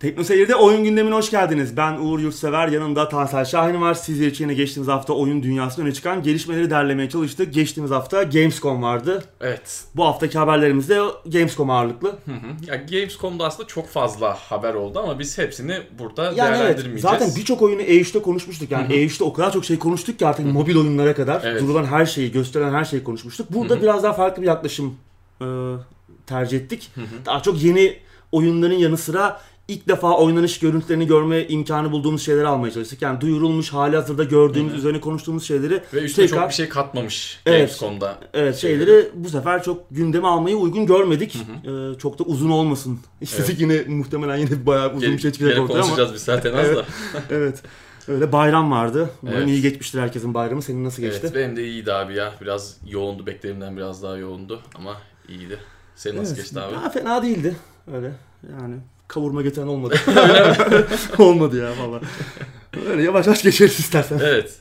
Tekno Seyir'de oyun gündemine hoş geldiniz. Ben Uğur Yurtsever, yanımda Tansel Şahin var. Sizler için yine geçtiğimiz hafta oyun dünyasında öne çıkan gelişmeleri derlemeye çalıştık. Geçtiğimiz hafta Gamescom vardı. Evet. Bu haftaki haberlerimiz de Gamescom ağırlıklı. Hı hı. Ya Gamescom'da aslında çok fazla haber oldu ama biz hepsini burada Yani evet, değerlendirmeyeceğiz. zaten birçok oyunu E3'te konuşmuştuk. Yani E3'te o kadar çok şey konuştuk ki artık mobil oyunlara kadar Evet. durulan her şeyi, gösteren her şeyi konuşmuştuk. Burada biraz daha farklı bir yaklaşım e, tercih ettik. Daha çok yeni oyunların yanı sıra ilk defa oynanış görüntülerini görme imkanı bulduğumuz şeyleri almaya çalıştık. Yani duyurulmuş, hali hazırda gördüğümüz, üzerine konuştuğumuz şeyleri Ve üstüne tekrar- çok bir şey katmamış Evet. Gamescom'da. Evet şeyleri bu sefer çok gündeme almayı uygun görmedik. Ee, çok da uzun olmasın. İstedik yine muhtemelen yine bayağı uzun bir şey çıkacak ortaya ama. konuşacağız biz zaten az da. Evet. Öyle bayram vardı. Umarım Evet. iyi geçmiştir herkesin bayramı. Senin nasıl geçti? Evet benim de iyiydi abi ya. Biraz yoğundu beklediğimden biraz daha yoğundu ama iyiydi. Senin nasıl Evet, geçti abi? Daha fena değildi. Öyle yani kavurma getiren olmadı. olmadı ya valla. Öyle yavaş yavaş geçeriz istersen. Evet.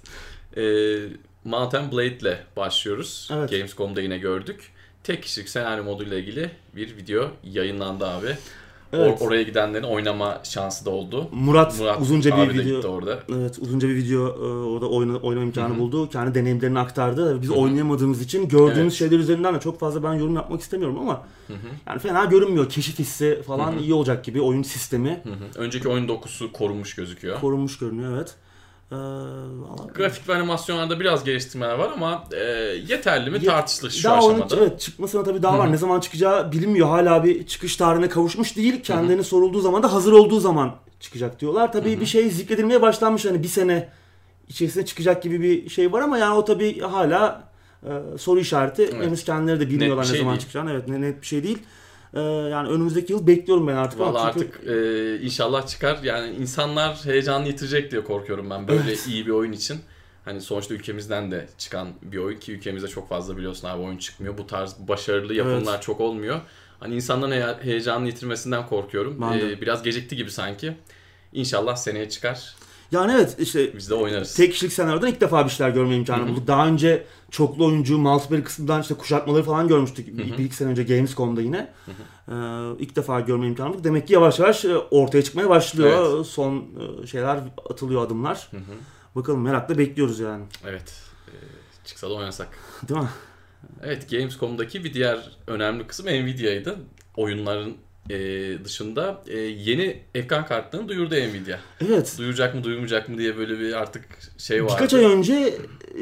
Ee, Mountain Blade ile başlıyoruz. Evet. Gamescom'da yine gördük. Tek kişilik senaryo moduyla ilgili bir video yayınlandı abi. Or- Evet. oraya gidenlerin oynama şansı da oldu. Murat, Murat uzunca bir de video gitti orada. Evet uzunca bir video e, orada oyna, oynama imkanı buldu. Kendi deneyimlerini aktardı. Biz oynayamadığımız için gördüğümüz Evet. şeyler üzerinden de çok fazla ben yorum yapmak istemiyorum ama yani fena görünmüyor. Keşif hissi falan iyi olacak gibi oyun sistemi Hı hı. Önceki oyun dokusu korunmuş gözüküyor. korunmuş görünüyor evet. Ee, Grafik ve animasyonlarda biraz geliştirmeler var ama e, yeterli mi Ye- tartışılır şu daha aşamada. evet, çıkmasına tabii daha var. Ne zaman çıkacağı bilinmiyor. Hala bir çıkış tarihine kavuşmuş değil. Kendini sorulduğu zaman da hazır olduğu zaman çıkacak diyorlar. Tabii bir şey zikredilmeye başlanmış. Hani bir sene içerisinde çıkacak gibi bir şey var ama yani o tabii hala e, soru işareti. Evet. Henüz kendileri de bilmiyorlar ne şey zaman değil. çıkacağını. Evet ne- net bir şey değil. E, yani önümüzdeki yıl bekliyorum ben artık. Valla çünkü- artık e, inşallah çıkar. Yani insanlar heyecanını yitirecek diye korkuyorum ben böyle iyi bir oyun için. Hani sonuçta ülkemizden de çıkan bir oyun ki ülkemizde çok fazla biliyorsun abi oyun çıkmıyor. Bu tarz başarılı yapımlar çok olmuyor. Hani insanların heye- heyecanını yitirmesinden korkuyorum. Ben de. E, biraz gecikti gibi sanki. İnşallah seneye çıkar. Yani evet işte Biz de oynarız. tek kişilik senaryodan ilk defa bir şeyler görme imkanı bulduk. Daha önce çoklu oyuncu, multiplayer kısmından işte kuşatmaları falan görmüştük. Bir, bir iki sene önce Gamescom'da yine. Ee, ilk defa görme imkanı bulduk. Demek ki yavaş yavaş e, ortaya çıkmaya başlıyor. Son e, şeyler atılıyor adımlar. Bakalım merakla bekliyoruz yani. Evet. E, çıksa da oynasak. Değil mi? Evet Gamescom'daki bir diğer önemli kısım Nvidia'ydı. Oyunların e, dışında e, yeni ekran kartlarını duyurdu Nvidia. Evet. Duyuracak mı duyurmayacak mı diye böyle bir artık şey vardı. Birkaç ay önce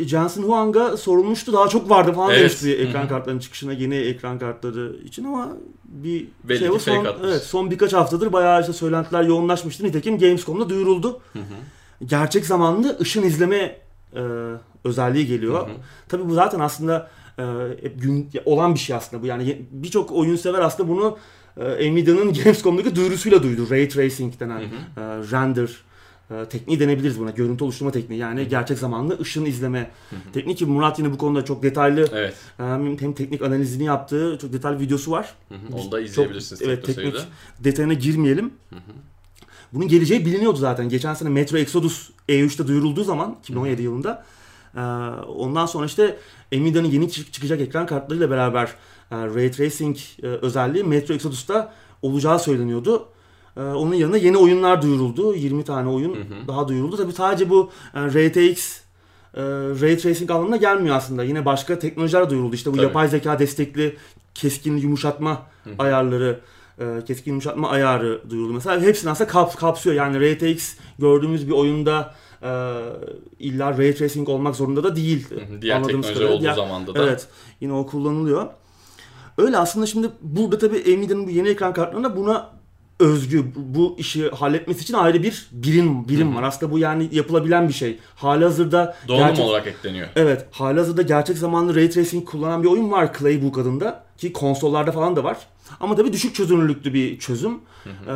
Jensen Huang'a sorulmuştu. Daha çok vardı falan Evet. demişti ekran kartlarının çıkışına yeni ekran kartları için ama bir Belli şey o son, evet, son birkaç haftadır bayağı işte söylentiler yoğunlaşmıştı. Nitekim Gamescom'da duyuruldu. Gerçek zamanlı ışın izleme e, özelliği geliyor. Tabii bu zaten aslında e, hep gün, olan bir şey aslında bu. Yani birçok oyun sever aslında bunu e, Nvidia'nın Gamescom'daki duyurusuyla duydu. Ray Tracing denen e, render e, tekniği denebiliriz buna. Görüntü oluşturma tekniği. Yani gerçek zamanlı ışın izleme tekniği ki Murat yine bu konuda çok detaylı Evet. hem, hem teknik analizini yaptığı çok detaylı videosu var. Hı hı. Onu da Çok- izleyebilirsiniz. evet, Tekno teknik Seyir'de. detayına girmeyelim. Bunun geleceği biliniyordu zaten. Geçen sene Metro Exodus E3'te duyurulduğu zaman 2017 yılında e, ondan sonra işte Nvidia'nın yeni çık- çıkacak ekran kartlarıyla beraber e, Ray Tracing e, özelliği Metro Exodus'ta olacağı söyleniyordu. E, Onun yanına yeni oyunlar duyuruldu. 20 tane oyun daha duyuruldu. Tabii sadece bu e, RTX e, Ray Tracing anlamına gelmiyor aslında. Yine başka teknolojiler duyuruldu. İşte bu Tabii. yapay zeka destekli keskin yumuşatma ayarları, e, keskin yumuşatma ayarı duyuruldu. Mesela hepsini aslında kap, kapsıyor. Yani RTX gördüğümüz bir oyunda e, illa Ray Tracing olmak zorunda da değil. Hı hı. Diğer Anladığımız teknoloji kadarıyla. olduğu Diğer- zamanda da. Evet. Yine o kullanılıyor. Öyle aslında şimdi burada tabii Nvidia'nın bu yeni ekran kartlarında buna özgü bu- işi halletmesi için ayrı bir birim birim var. Aslında bu yani yapılabilen bir şey. Halihazırda Donanım gerçek- olarak ekleniyor. Evet, halihazırda gerçek zamanlı Ray Tracing kullanan bir oyun var Claybook adında ki konsollarda falan da var. Ama tabii düşük çözünürlüklü bir çözüm. Ee,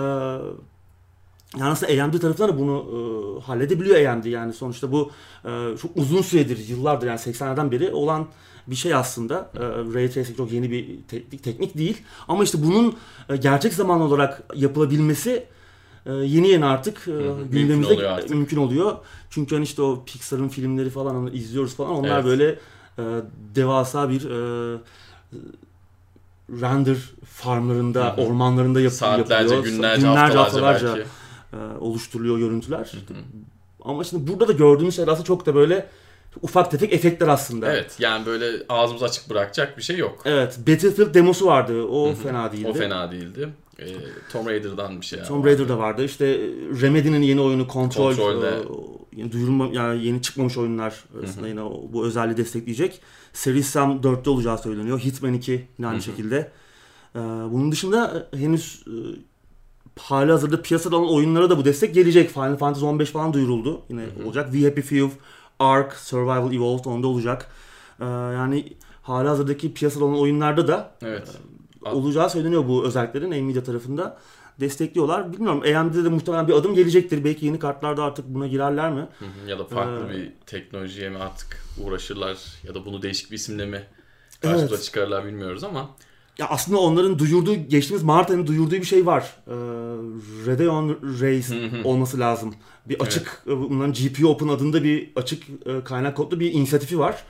yani aslında AMD tarafından da bunu e, halledebiliyor AMD yani sonuçta bu e, çok uzun süredir, yıllardır yani 80'lerden beri olan bir şey aslında. E, Ray Tracing çok yeni bir teknik, teknik değil. Ama işte bunun e, gerçek zamanlı olarak yapılabilmesi e, yeni yeni artık e, mümkün gündemimizde oluyor artık. mümkün oluyor. Çünkü hani işte o Pixar'ın filmleri falan izliyoruz falan. Onlar Evet. böyle e, devasa bir e, render farmlarında, Hı hı. ormanlarında yap- Saatlerce, yapılıyor. günlerce, haftalarca, belki. e, oluşturuluyor görüntüler. Hı hı. Ama şimdi burada da gördüğümüz şeyler aslında çok da böyle ufak tefek efektler aslında. Evet yani böyle ağzımızı açık bırakacak bir şey yok. Evet, Battlefield demosu vardı. O Hı hı. fena değildi. O fena değildi. Ee, Tomb Raider'dan bir şey. Tomb Raider'da vardı. İşte Remedy'nin yeni oyunu Control, Control'de. e, yeni duyurulma yani yeni çıkmamış oyunlar arasında yine bu özelliği destekleyecek. Series Sam 4'te olacağı söyleniyor. Hitman 2 yine aynı şekilde. Ee, bunun dışında e, henüz e, hali hazırda piyasada olan oyunlara da bu destek gelecek. Final Fantasy 15 falan duyuruldu. Yine Hı hı. olacak. We Happy Few, Ark, Survival Evolved onda olacak. Ee, yani hali hazırdaki piyasada olan oyunlarda da Evet. olacağı söyleniyor bu özelliklerin Nvidia tarafında. Destekliyorlar. Bilmiyorum AMD'de de muhtemelen bir adım gelecektir. Belki yeni kartlarda artık buna girerler mi? Hı hı. Ya da farklı Ee, bir teknolojiye mi artık uğraşırlar ya da bunu değişik bir isimle mi karşımıza Evet. çıkarırlar bilmiyoruz ama Ya aslında onların duyurduğu, geçtiğimiz Mart ayında duyurduğu bir şey var. Ee, Radeon Race olması lazım. Bir açık, e, bunların GPU Open adında bir açık e, kaynak kodlu bir inisiyatifi var.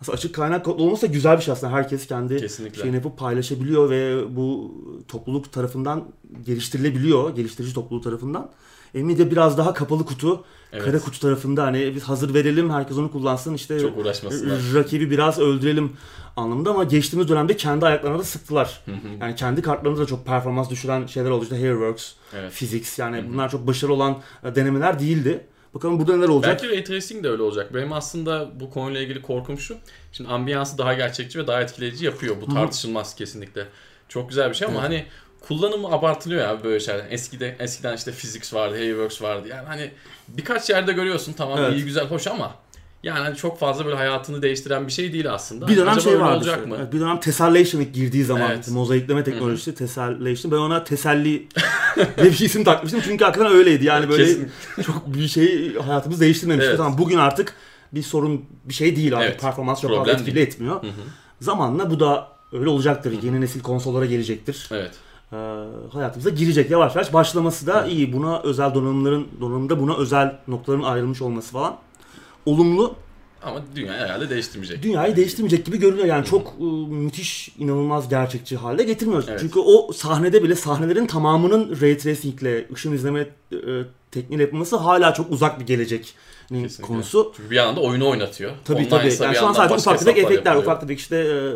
Aslında açık kaynak kodlu olması da güzel bir şey aslında. Herkes kendi kesinlikle. şeyini yapıp paylaşabiliyor ve bu topluluk tarafından geliştirilebiliyor. Geliştirici topluluğu tarafından. Nvidia biraz daha kapalı kutu, Evet. kara kutu tarafında hani biz hazır verelim herkes onu kullansın işte Çok uğraşmasınlar. rakibi biraz öldürelim anlamında ama geçtiğimiz dönemde kendi ayaklarına da sıktılar. Hı hı. Yani kendi kartlarında da çok performans düşüren şeyler oldu. İşte Hairworks, Evet. Physics yani Hı bunlar çok başarılı olan e, denemeler değildi. Bakalım burada neler olacak. Belki Ray Tracing de öyle olacak. Benim aslında bu konuyla ilgili korkum şu. Şimdi ambiyansı daha gerçekçi ve daha etkileyici yapıyor. Bu tartışılmaz kesinlikle. Çok güzel bir şey ama Evet. hani kullanımı abartılıyor ya böyle şeyler. Eskide, eskiden işte Physics vardı, Hairworks vardı. Yani hani birkaç yerde görüyorsun tamam Evet. iyi güzel hoş ama yani hani çok fazla böyle hayatını değiştiren bir şey değil aslında. Bir dönem Acaba şey vardı. olacak işte. mı? Evet, bir dönem Tessellation girdiği zaman Evet. mozaikleme teknolojisi Tessellation. Ben ona teselli diye bir isim takmıştım. Çünkü hakikaten öyleydi. Yani böyle Kesin. çok bir şey hayatımızı değiştirmemişti. Evet. Tamam bugün artık bir sorun bir şey değil artık. Evet. Performans çok fazla etkili etmiyor. Hı hı. Zamanla bu da öyle olacaktır. Yeni nesil konsollara gelecektir. Evet. Ee, hayatımıza girecek yavaş yavaş. Başlaması da iyi. Buna özel donanımların donanımda buna özel noktaların ayrılmış olması falan olumlu. Ama dünya herhalde değiştirmeyecek. Dünyayı değiştirmeyecek gibi görünüyor. Yani çok e, müthiş, inanılmaz gerçekçi hale getirmiyoruz. Evet. Çünkü o sahnede bile sahnelerin tamamının ray tracingle ışın izleme e, tekniğiyle yapılması hala çok uzak bir gelecek Kesinlikle. konusu. Çünkü bir yandan da oyunu oynatıyor. Tabii Online tabii. Yani şu an sadece ufak tefek efektler, yapılıyor. ufak tefek işte e,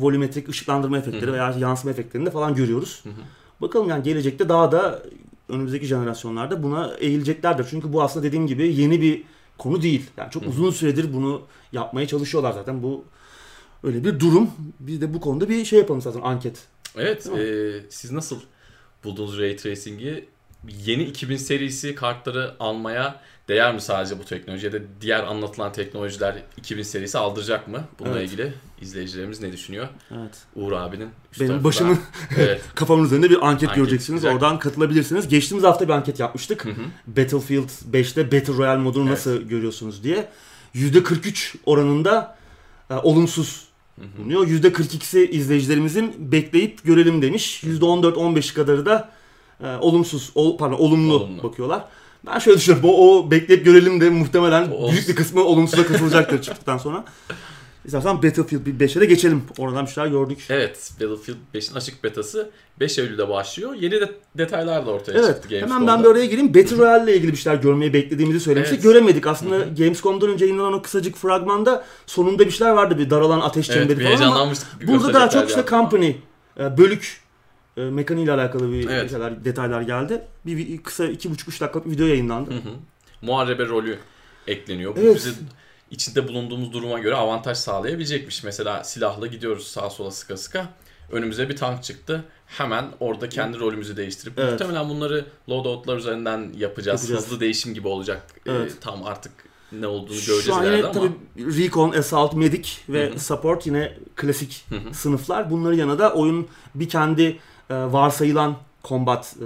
volümetrik ışıklandırma efektleri veya yansıma efektlerinde falan görüyoruz. Hı hı. Bakalım yani gelecekte daha da önümüzdeki jenerasyonlarda buna eğileceklerdir. Çünkü bu aslında dediğim gibi yeni bir konu değil. Yani çok Hı uzun süredir bunu yapmaya çalışıyorlar zaten. Bu öyle bir durum. Biz de bu konuda bir şey yapalım zaten anket. Evet, e, siz nasıl buldunuz Ray Tracing'i? Yeni 2000 serisi kartları almaya değer mi sadece bu teknoloji ya da diğer anlatılan teknolojiler 2000 serisi aldıracak mı? Bununla Evet. ilgili izleyicilerimiz ne düşünüyor? Evet. Uğur abinin Benim başımın Evet. kafamın üzerinde bir anket, Anket göreceksiniz. çıkacak. Oradan katılabilirsiniz. Geçtiğimiz hafta bir anket yapmıştık. Hı hı. Battlefield 5'te Battle Royale modunu Evet. nasıl görüyorsunuz diye. %43 oranında e, olumsuz bulunuyor. %42'si izleyicilerimizin bekleyip görelim demiş. %14-15 kadarı da e, olumsuz, ol, pardon olumlu, Olumlu. bakıyorlar. Ben şöyle düşünüyorum. O, o bekleyip görelim de muhtemelen O- büyük bir kısmı olumsuza katılacaktır çıktıktan sonra. İstersen Battlefield 5'e de geçelim. Oradan bir şeyler gördük. Evet, Battlefield 5'in açık betası 5 Eylül'de başlıyor. Yeni de detaylar da ortaya Evet. çıktı Hemen Gamescom'da. ben bir oraya gireyim. Battle Royale ile ilgili bir şeyler görmeyi beklediğimizi söylemiştik. Evet. Göremedik. Aslında Gamescom'dan önce yayınlanan o kısacık fragmanda sonunda bir şeyler vardı. Bir daralan ateş Evet, çemberi bir falan ama burada daha çok işte gösterecekler company, e, bölük e, mekaniğiyle alakalı bir Evet. şeyler, detaylar geldi. Bir, bir kısa 2,5-3 dakikalık bir video yayınlandı. Hı hı. Muharebe rolü ekleniyor. Bu Evet. bize içinde bulunduğumuz duruma göre avantaj sağlayabilecekmiş. Mesela silahla gidiyoruz sağa sola sıka sıka. Önümüze bir tank çıktı. Hemen orada kendi rolümüzü değiştirip Evet. muhtemelen bunları loadoutlar üzerinden yapacağız. Yapacağız. Hızlı değişim gibi olacak. Ee, Evet. tam artık ne olduğunu Şu göreceğiz an ileride yine ama. tabii Recon, Assault, Medic ve Hı hı. Support yine klasik Hı hı. sınıflar. Bunların yanında da oyun bir kendi e, varsayılan combat e,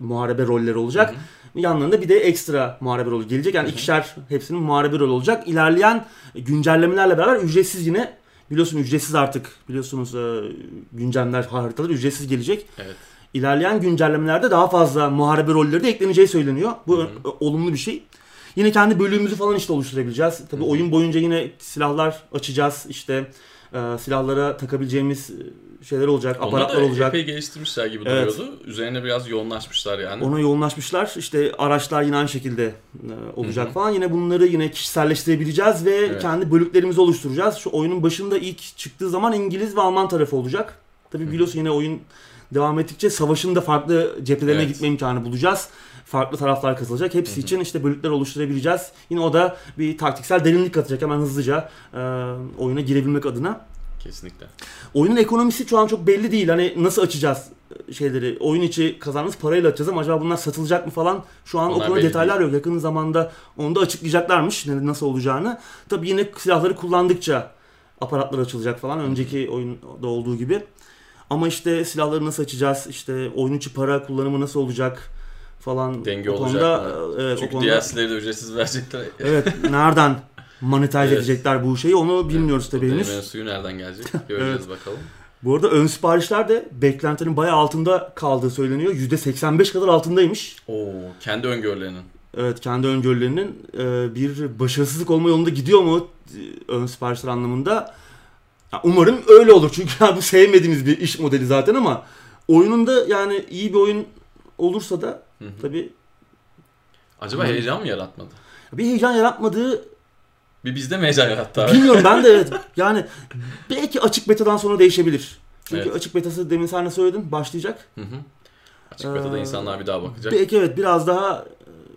muharebe rolleri olacak. Hı hı. Yanlarında bir de ekstra muharebe rolü gelecek. Yani Hı hı. ikişer hepsinin muharebe rolü olacak. İlerleyen güncellemelerle beraber ücretsiz yine biliyorsun ücretsiz artık biliyorsunuz e, günceller haritalar ücretsiz gelecek. Evet. İlerleyen güncellemelerde daha fazla muharebe rolleri de ekleneceği söyleniyor. Bu Hı hı. ö- olumlu bir şey. Yine kendi bölüğümüzü falan işte oluşturabileceğiz. Tabii Hı hı. oyun boyunca yine silahlar açacağız. İşte e, silahlara takabileceğimiz e, şeyler olacak, Onlar aparatlar da olacak. epey geliştirmişler gibi Evet. duruyordu. Üzerine biraz yoğunlaşmışlar yani. Ona yoğunlaşmışlar. İşte araçlar yine aynı şekilde e, olacak Hı hı. falan. Yine bunları yine kişiselleştirebileceğiz ve Evet. kendi bölüklerimizi oluşturacağız. Şu oyunun başında ilk çıktığı zaman İngiliz ve Alman tarafı olacak. Tabii biliyorsun yine oyun devam ettikçe savaşın da farklı cephelerine Evet. gitme imkanı bulacağız. Farklı taraflar katılacak. Hepsi Hı hı. için işte bölükler oluşturabileceğiz. Yine o da bir taktiksel derinlik katacak hemen hızlıca e, oyuna girebilmek adına. Kesinlikle. Oyunun ekonomisi şu an çok belli değil. Hani nasıl açacağız e, şeyleri? Oyun içi kazandığımız parayla açacağız ama acaba bunlar satılacak mı falan? Şu an o Onlar konuda belli detaylar yok. Yakın zamanda onu da açıklayacaklarmış nasıl olacağını. Tabii yine silahları kullandıkça aparatlar açılacak falan. Önceki oyunda olduğu gibi. Ama işte silahları nasıl açacağız? İşte oyun içi para kullanımı nasıl olacak falan. Denge o olacak konuda, mı? e, Evet, o Çünkü konuda, DLC'leri de ücretsiz verecekler. evet nereden monetize Evet. edecekler bu şeyi onu bilmiyoruz tabii henüz. Suyu nereden gelecek? Göreceğiz bakalım. Bu arada ön siparişler de beklentinin bayağı altında kaldığı söyleniyor. %85 kadar altındaymış. Oo, kendi öngörülerinin. Evet kendi öngörülerinin e, bir başarısızlık olma yolunda gidiyor mu e, ön siparişler anlamında? Umarım öyle olur çünkü ya bu sevmediğimiz bir iş modeli zaten ama oyunun da yani iyi bir oyun olursa da Tabii Acaba Hı. heyecan mı yaratmadı? bir heyecan yaratmadığı Bir bizde mi heyecan yarattı abi? bilmiyorum ben de evet yani belki açık betadan sonra değişebilir. Çünkü Evet. açık betası demin sen de söyledin başlayacak. Hı hı. Açık betada Ee, insanlar bir daha bakacak. Belki evet biraz daha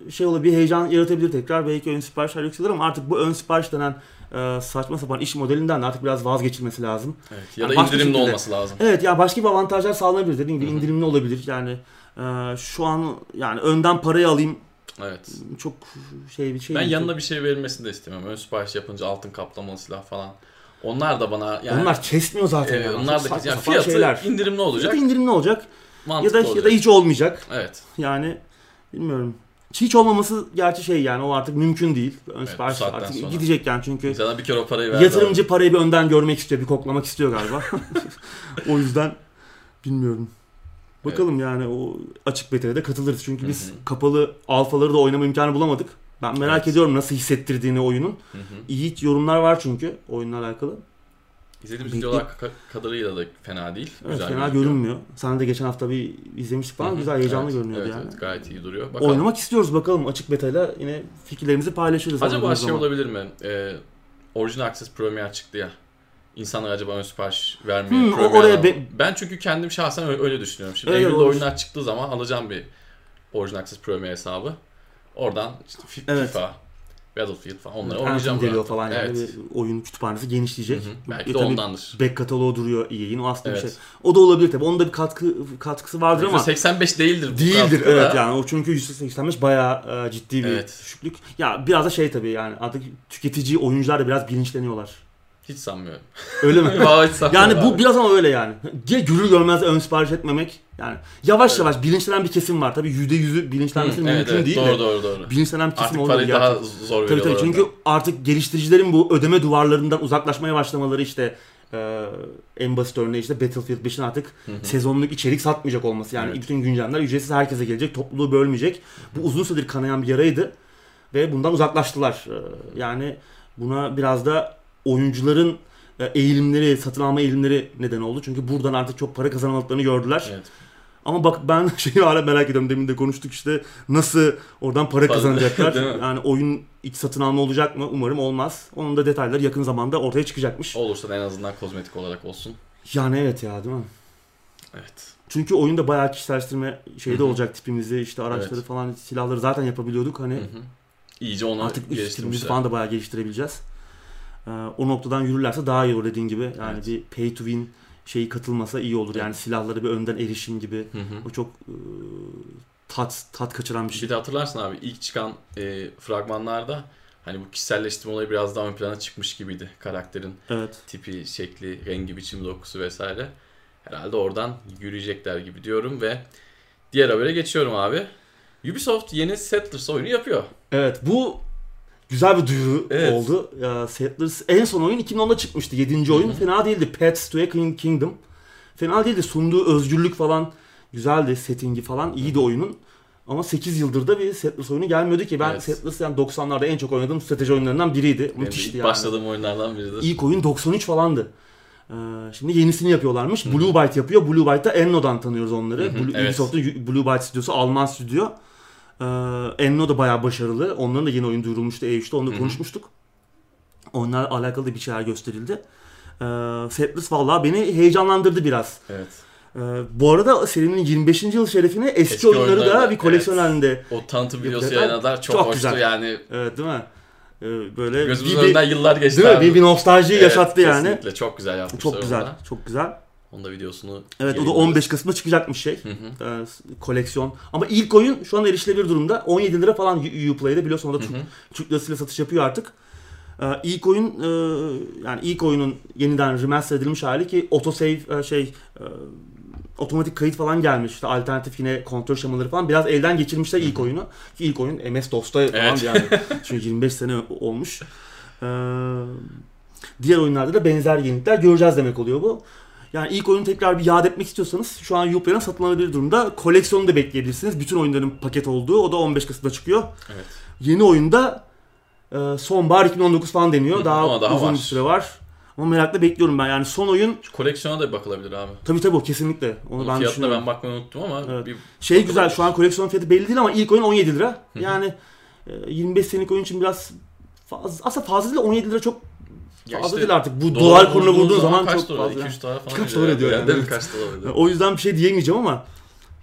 e, şey olabilir, bir heyecan yaratabilir tekrar. Belki ön siparişler yükselir ama artık bu ön sipariş denen e, saçma sapan iş modelinden de artık biraz vazgeçilmesi lazım. Evet. Ya da Yani başka indirimli şekilde- olması lazım. Evet ya başka bir avantajlar sağlanabilir dediğim gibi indirimli olabilir. Yani e, şu an yani önden parayı alayım Evet. çok şey bir şey. Ben yanına bir şey verilmesini de istemiyorum. Ön sipariş yapınca altın kaplamalı silah falan. Onlar da bana yani onlar kesmiyor zaten. Evet, yani. onlar Çok da saçma yani fiyatı şeyler. indirimli olacak. Fiyatı indirimli olacak ya Mantıklı da olacak. ya da hiç olmayacak. Evet. Yani bilmiyorum. Hiç olmaması gerçi şey yani o artık mümkün değil. Ön bu sipariş artık sonra. gidecek yani çünkü İnsana bir kere o parayı. Yatırımcı parayı bir önden görmek istiyor, bir koklamak istiyor galiba. o yüzden bilmiyorum. Bakalım yani o açık beta'ya da katılırız. Çünkü biz Hı hı. kapalı alfaları da oynama imkanı bulamadık. Ben merak Evet. ediyorum nasıl hissettirdiğini oyunun. Hı hı. İyi yorumlar var çünkü oyunla alakalı. İzlediğimiz Bekle- videolar ka- kadarıyla da fena değil. Evet Güzel fena gözüküyor. görünmüyor. Sen de geçen hafta bir izlemiştik falan. Hı hı. Güzel heyecanlı Evet, görünüyordu evet, yani. Evet, gayet iyi duruyor. Bakalım. Oynamak istiyoruz bakalım açık betayla yine fikirlerimizi paylaşırız. Acaba şey zaman. olabilir mi? Ee, Original Access Premier çıktı ya. İnsanlar acaba ön sipariş vermiyor. Hmm, oraya be- Ben çünkü kendim şahsen öyle, öyle düşünüyorum. Şimdi Evet, Eylül'de oyunlar çıktığı zaman alacağım bir Original Access Premier hesabı. Oradan işte Fi- Evet. FIFA, Battlefield falan onları Anthem oynayacağım. geliyor falan yani. Evet. Bir oyun kütüphanesi genişleyecek. Hı hı. Belki E de ondandır. Back kataloğu duruyor EA'in. O aslında bir Evet. şey. O da olabilir tabii. Onun da bir katkı katkısı vardır ama %85 değildir bu değildir. da. Evet yani o çünkü %85 bayağı e, ciddi bir Evet. düşüklük. Ya biraz da şey tabii yani artık tüketici oyuncular da biraz bilinçleniyorlar. Hiç sanmıyorum. Öyle mi? Vallahi hiç sanmıyorum yani bu abi. biraz ama öyle yani. Ge- Görür görmez ön sipariş etmemek. Yani yavaş yavaş bilinçlenen bir kesim var. Tabii %100'ü bilinçlenmesi Hı, evet, mümkün evet, değil doğru, de. doğru doğru Bilinçlenen bir kesim Artık parayı daha zor Tabii tabii çünkü orada. artık geliştiricilerin bu ödeme duvarlarından uzaklaşmaya başlamaları işte e, en basit örneği işte Battlefield 5'in artık Hı hı. sezonluk içerik satmayacak olması. Yani Evet. bütün güncellemeler ücretsiz herkese gelecek, topluluğu bölmeyecek. Bu uzun süredir kanayan bir yaraydı ve bundan uzaklaştılar. E, yani buna biraz da oyuncuların e, eğilimleri, satın alma eğilimleri neden oldu. Çünkü buradan artık çok para kazanamadıklarını gördüler. Evet. Ama bak ben şeyi hala merak ediyorum. Demin de konuştuk işte nasıl oradan para kazanacaklar. Yani oyun iç satın alma olacak mı? Umarım olmaz. Onun da detayları yakın zamanda ortaya çıkacakmış. Olursa da en azından kozmetik olarak olsun. Yani evet ya değil mi? Evet. Çünkü oyunda bayağı kişiselleştirme şeyde olacak tipimizi işte araçları Evet. falan silahları zaten yapabiliyorduk. Hani Hı hı. İyice onu artık geliştirmişler. falan da bayağı geliştirebileceğiz. Ee, o noktadan yürürlerse daha iyi olur dediğin gibi. Yani Evet. bir pay to win şeyi katılmasa iyi olur. Yani silahları bir önden erişim gibi. Hı hı. O çok e, tat tat kaçıran bir şey. Bir de hatırlarsın abi ilk çıkan e, fragmanlarda hani bu kişiselleştirme olayı biraz daha ön plana çıkmış gibiydi. Karakterin Evet. tipi, şekli, rengi, biçim, dokusu vesaire. Herhalde oradan yürüyecekler gibi diyorum ve diğer habere geçiyorum abi. Ubisoft yeni Settlers oyunu yapıyor. Evet bu güzel bir duyuru Evet. oldu. Ya, Settlers en son oyun 2010'da çıkmıştı. 7. oyun. Hı hı. Fena değildi. Paths to a King- Kingdom. Fena değildi. Sunduğu özgürlük falan güzeldi. Settingi falan iyiydi oyunun. Ama 8 yıldır da bir Settlers oyunu gelmiyordu ki. Ben Evet. Settlers yani 90'larda en çok oynadığım strateji oyunlarından biriydi. Benim Müthişti yani. başladığım oyunlardan biridir. İlk oyun 93 falandı. Ee, şimdi yenisini yapıyorlarmış. Blue Byte yapıyor. Blue Byte'da Enno'dan tanıyoruz onları. Hı hı, Blue, evet. Ubisoft'un Blue Byte stüdyosu Alman stüdyo. Ee, Enno da bayağı başarılı. Onların da yeni oyun duyurulmuştu E3'te. Onu da Hı hı. konuşmuştuk. Onlarla alakalı da bir şeyler gösterildi. Ee, Settlers vallahi beni heyecanlandırdı biraz. Evet. Ee, bu arada serinin 25. yıl şerefine eski, Eski oyunları da oyunları, bir koleksiyon evet. halinde. O tanıtım videosu yayınladılar. Çok, Çok hoştu güzel. yani. Evet değil mi? Ee, böyle Gözümüzün bir, önünden yıllar geçti değil mi? Bir, bir nostalji Evet, yaşattı yani. Kesinlikle çok güzel yapmışlar Çok güzel. orada. Çok güzel. Onun da videosunu Evet o da yayınlarız. 15 Kasım'da çıkacakmış şey. Hı hı. Ee, koleksiyon. Ama ilk oyun şu anda erişilebilir durumda. 17 lira falan Uplay'de biliyorsun o da Hı Türk. Türk lirasıyla satış yapıyor artık. Ee, ilk oyun e, yani ilk oyunun yeniden remaster edilmiş hali ki autosave e, şey e, otomatik kayıt falan gelmiş. İşte alternatif yine kontrol şemaları falan biraz elden geçirmişler ilk oyunu. Ki ilk oyun MS-DOS'ta falan Evet. yani. Çünkü 25 sene olmuş. Ee, diğer oyunlarda da benzer yenilikler göreceğiz demek oluyor bu. Yani ilk oyunu tekrar bir yad etmek istiyorsanız şu an Uplay'den satın alabilir durumda. Koleksiyonu da bekleyebilirsiniz. Bütün oyunların paket olduğu. O da 15 Kasım'da çıkıyor. Evet. Yeni oyunda e, sonbahar 2019 falan deniyor. Hı, Daha, daha uzun var. bir süre var. Ama merakla bekliyorum ben. Yani son oyun Şu koleksiyona da bir bakılabilir abi. tabii tabii o kesinlikle. Onu Onun ben fiyatına ben bakmayı unuttum ama Evet. bir Şey güzel şu an koleksiyon fiyatı belli değil ama ilk oyun 17 lira. Yani e, 25 senelik oyun için biraz fazla. Aslında fazla değil de 17 lira çok Ya fazla işte değil artık. Bu dolar, kuruna vurduğun zaman, kaç çok dolar? fazla. 200 dolar falan. Kaç dolar ediyor yani. yani, evet. Kaç dolar ediyor? O yüzden bir şey diyemeyeceğim ama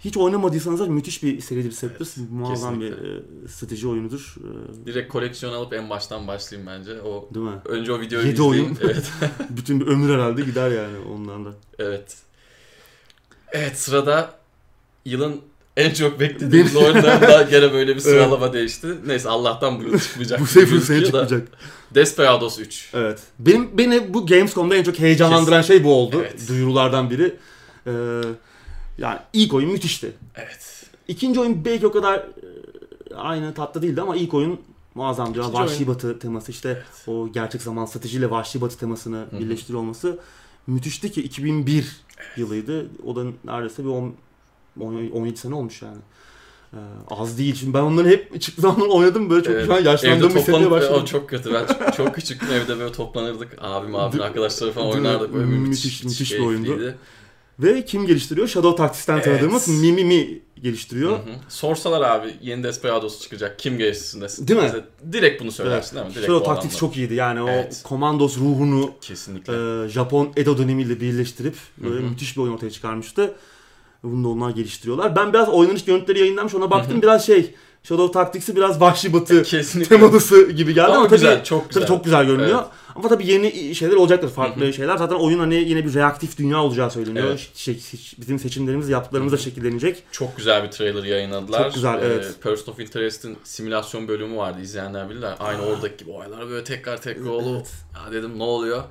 hiç oynamadıysanız da müthiş bir seridir Settlers. Muazzam bir kesinlikle. e, strateji oyunudur. E, Direkt koleksiyon alıp en baştan başlayayım bence. O değil mi? önce o videoyu Yedi izleyin. oyun. Evet. Bütün bir ömür herhalde gider yani ondan da. evet. Evet sırada yılın en çok beklediğimiz oyunlarında gene böyle bir sıralama değişti. Neyse Allah'tan bu yıl çıkmayacak. Bu sefer sene çıkmayacak. Desperados 3. Evet. Benim beni bu Gamescom'da en çok heyecanlandıran şey bu oldu. Evet. Duyurulardan biri. Ee, yani ilk oyun müthişti. Evet. İkinci oyun belki o kadar e, aynı tatlı değildi ama ilk oyun muazzamdı. İkinci Vahşi oyun- Batı teması işte o gerçek zaman stratejiyle Vahşi Batı temasını birleştiriyor olması müthişti ki 2001 yılıydı. O da neredeyse bir 10, 10 17 sene olmuş yani. Ee, az değil. Şimdi ben onları hep çıktığı zaman oynadım böyle çok Evet. an yaşlandığımı Evde hissetmeye toplanıp, başladım. o çok kötü. Ben çok, çok küçüktüm evde böyle toplanırdık. Abim abim arkadaşları falan mi? oynardık. Böyle Müthiş- müthiş, müthiş bir oyundu. Ve kim geliştiriyor? Shadow Tactics'ten Evet. tanıdığımız Mimimi Hı geliştiriyor. hı. Sorsalar abi yeni Desperados çıkacak. Kim geliştirsin desin. Değil mi? Mesela Direkt bunu söylersin değil mi? Direkt Shadow Tactics çok iyiydi. Yani Evet. o Commandos ruhunu Kesinlikle. e, Japon Edo dönemiyle birleştirip böyle Hı hı. müthiş bir oyun ortaya çıkarmıştı. Bunu da onlar geliştiriyorlar. Ben biraz oynanış görüntüleri yayınlanmış ona baktım. Hı hı. Biraz şey Shadow Tactics'i biraz vahşi batı Kesinlikle. temalısı gibi geldi ama, Ama tabii, güzel, çok güzel. tabii çok güzel görünüyor. Evet. Ama tabii yeni şeyler olacaktır, farklı şeyler. Zaten oyun hani yine bir reaktif dünya olacağı söyleniyor. Evet. Şey- bizim seçimlerimiz, yaptıklarımız da Hı hı. şekillenecek. Çok güzel bir trailer yayınladılar. Çok güzel, Ee, evet. Person of Interest'in simülasyon bölümü vardı. İzleyenler bilirler. Aynı oradaki gibi olaylar böyle tekrar tekrar olup ha dedim ne oluyor?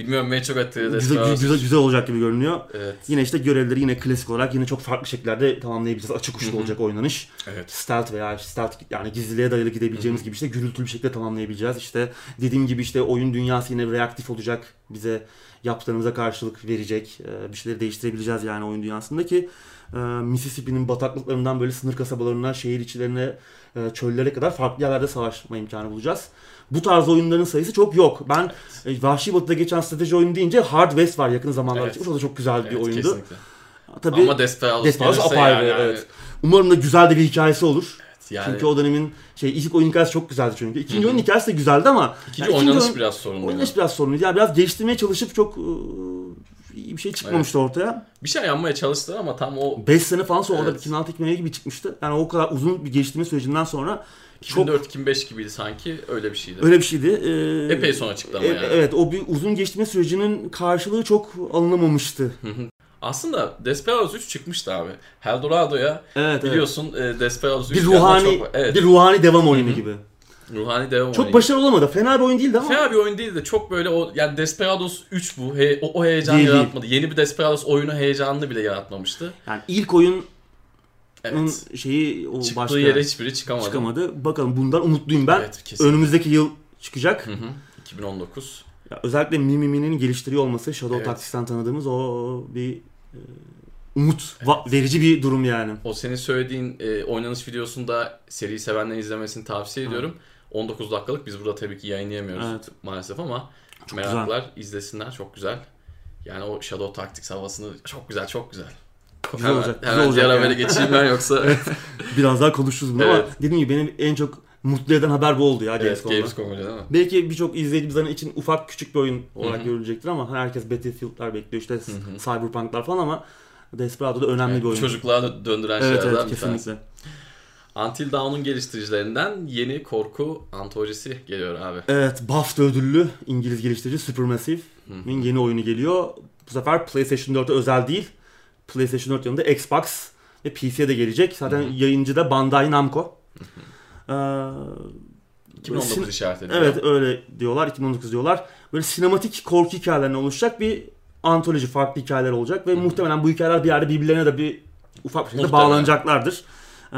Bilmiyorum beni çok etkiledi. Güzel, güzel, güzel olacak gibi görünüyor. Evet. Yine işte görevleri yine klasik olarak yine çok farklı şekillerde tamamlayabileceğiz. Açık uçlu olacak oynanış. Evet. Stealth veya stealth yani gizliliğe dayalı gidebileceğimiz gibi işte gürültülü bir şekilde tamamlayabileceğiz. İşte dediğim gibi işte oyun dünyası yine reaktif olacak. Bize yaptıklarımıza karşılık verecek. Ee, Bir şeyleri değiştirebileceğiz yani oyun dünyasında ki e, Mississippi'nin bataklıklarından böyle sınır kasabalarına, şehir içlerine, e, çöllere kadar farklı yerlerde savaşma imkanı bulacağız. Bu tarz oyunların sayısı çok yok. Ben e, Vahşi Batı'da geçen strateji oyunu deyince Hard West var yakın zamanlarda Evet. çıkmış. O da çok güzel bir Evet, oyundu. kesinlikle. Tabii Ama Desperados, Desperados apayrı, yani, evet. umarım da güzel de bir hikayesi olur. Yani Çünkü o dönemin şey ilk oyun hikayesi çok güzeldi çünkü. İkinci oyun hikayesi de güzeldi ama ikinci yani oynanış oyun- biraz sorunlu. oynanış biraz sorunluydu. Yani biraz geliştirmeye çalışıp çok ıı, iyi bir şey çıkmamıştı ortaya. Bir şey yapmaya çalıştılar ama tam o 5 sene falan sonra orada Evet. 2006-2007 gibi çıkmıştı. Yani o kadar uzun bir geliştirme sürecinden sonra 2004-2005 gibiydi sanki öyle bir şeydi. öyle bir şeydi. Ee, Epey sonra çıktı ama e- yani. Evet o bir uzun geliştirme sürecinin karşılığı çok alınamamıştı. Aslında Desperados 3 çıkmıştı abi. Heldorado'ya Evet, evet. biliyorsun e, Desperados 3 Bir ruhani çok, evet, bir ruhani devam oyunu Hı hı. gibi. ruhani devam Çok oyunu. başarılı olamadı. Fena bir oyun değildi ama. Fena bir oyun değil de çok böyle o yani Desperados 3 bu. He, o, o heyecan Değil, değil. yaratmadı. Yeni bir Desperados oyunu heyecanını bile yaratmamıştı. Yani ilk oyunun Evet. şeyi o Çıktığı başka yere hiçbiri çıkamadı. çıkamadı. Bakalım bundan umutluyum ben. Evet. Önümüzdeki yıl çıkacak. Hı hı. 2019. Ya özellikle Mimimi'nin geliştiriyor olması Shadow Evet. Tactics'ten tanıdığımız o bir e, umut va- verici bir durum yani. O senin söylediğin e, oynanış videosunda seriyi sevenlerin izlemesini tavsiye ediyorum. 19 dakikalık biz burada tabii ki yayınlayamıyoruz Evet. maalesef ama Çok meraklılar izlesinler çok güzel. Yani o Shadow Tactics havasını çok güzel çok güzel. Güzel hemen, olacak, güzel Hemen olacak diğer yani. geçeyim ben yoksa. Biraz daha konuşuruz bunu ama Evet. dediğim gibi benim en çok mutlu eden haber bu oldu ya evet Gamescom'da. Gamescom değil mi? Belki birçok izleyicimizin için ufak küçük bir oyun olarak Hı hı. görülecektir ama herkes Battlefield'lar bekliyor işte hı. Cyberpunk'lar falan ama Desperado'da önemli Evet, bir oyun. Çocukluğa dö- döndüren evet şeylerden evet bir tanesi. kesinlikle. Until Dawn'un geliştiricilerinden yeni korku antolojisi geliyor abi. Evet BAFTA ödüllü İngiliz geliştirici Supermassive'in yeni oyunu geliyor. Bu sefer PlayStation 4'e özel değil. PlayStation 4 yanında Xbox ve PC'ye de gelecek. Zaten Hı hı. yayıncı da Bandai Namco. Ee, 2019 Sin- işaret ediyor. Evet öyle diyorlar. 2019 diyorlar. Böyle sinematik korku hikayelerine oluşacak bir antoloji, farklı hikayeler olacak ve Hı hı. muhtemelen bu hikayeler bir yerde birbirlerine de bir ufak bir şekilde Muhtemelen. bağlanacaklardır. Ee,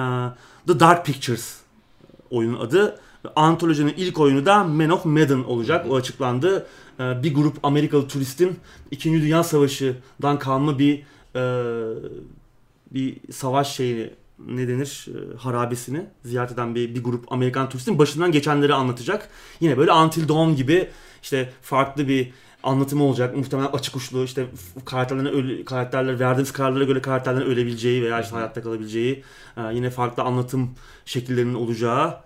The Dark Pictures oyunun adı. Antolojinin ilk oyunu da Man of Medan olacak. Hı hı. O açıklandı. Ee, bir grup Amerikalı turistin 2. Dünya Savaşı'dan kalma bir bir savaş şeyini ne denir e, harabesini ziyaret eden bir, bir grup Amerikan turistin başından geçenleri anlatacak. Yine böyle Until Dawn gibi işte farklı bir anlatımı olacak. Muhtemelen açık uçlu işte karakterlerin ölü, karakterler verdiğimiz kararlara göre karakterlerin ölebileceği veya işte hayatta kalabileceği e, yine farklı anlatım şekillerinin olacağı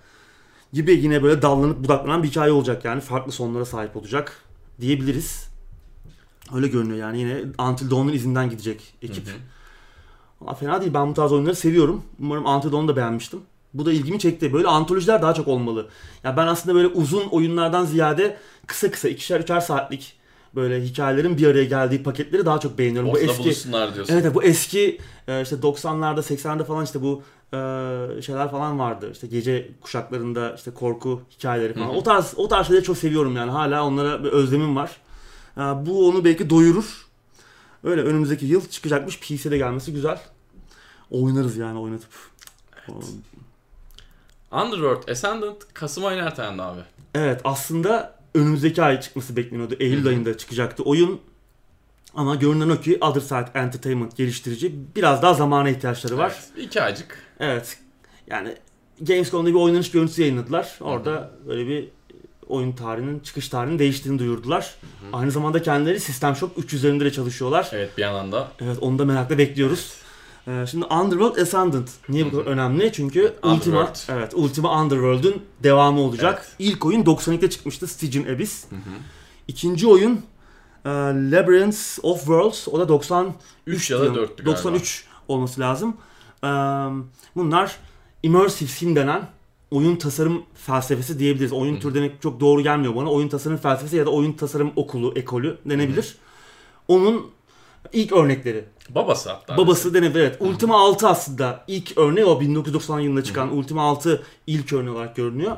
gibi yine böyle dallanıp budaklanan bir hikaye olacak yani farklı sonlara sahip olacak diyebiliriz. Öyle görünüyor yani yine Until Dawn'un izinden gidecek ekip. Hı hı. Fena değil. Ben bu tarz oyunları seviyorum. Umarım Until Dawn'u da beğenmiştim. Bu da ilgimi çekti. Böyle antolojiler daha çok olmalı. Ya ben aslında böyle uzun oyunlardan ziyade kısa kısa ikişer üçer saatlik böyle hikayelerin bir araya geldiği paketleri daha çok beğeniyorum. Bu Ortada eski buluşsunlar diyorsun. Evet evet, bu eski e, işte 90'larda 80'lerde falan işte bu e, şeyler falan vardı. İşte gece kuşaklarında işte korku hikayeleri falan. Hı hı. O tarz o tarz şeyleri çok seviyorum yani. Hala onlara bir özlemim var. Bu onu belki doyurur. Öyle önümüzdeki yıl çıkacakmış. PC'de gelmesi güzel. Oynarız yani oynatıp. Underworld Ascendant Kasım ayına ertelendi abi. Evet aslında önümüzdeki ay çıkması bekleniyordu. Eylül ayında çıkacaktı oyun. Ama görünen o ki Other Side Entertainment geliştirici biraz daha zamana ihtiyaçları var. Evet, iki aycık. Evet. Yani Gamescom'da bir oynanış görüntüsü yayınladılar. Orada böyle bir oyun tarihinin, çıkış tarihinin değiştiğini duyurdular. hı. Aynı zamanda kendileri System Shock 3 üzerinde de çalışıyorlar. Evet bir yandan da Evet onu da merakla bekliyoruz. Ee, şimdi Underworld Ascendant niye bu kadar Hı hı. önemli? Çünkü Ultima, evet Ultima Underworld'un devamı olacak. Evet. İlk oyun 92'de çıkmıştı Stygian Abyss. Hı hı. İkinci oyun e, Labyrinth of Worlds. O da 93 3 ya da diyorum. 4'tü galiba. 93 olması lazım. Ee, bunlar immersive sim denen oyun tasarım felsefesi diyebiliriz. Oyun Hı hı. türü demek çok doğru gelmiyor bana. Oyun tasarım felsefesi ya da oyun tasarım okulu, ekolü denebilir. Onun ilk örnekleri. Babası hatta. Babası denebilir. Evet. Ultima 6 aslında ilk örneği o 1990 yılında çıkan Ultima 6 ilk örneği olarak görünüyor.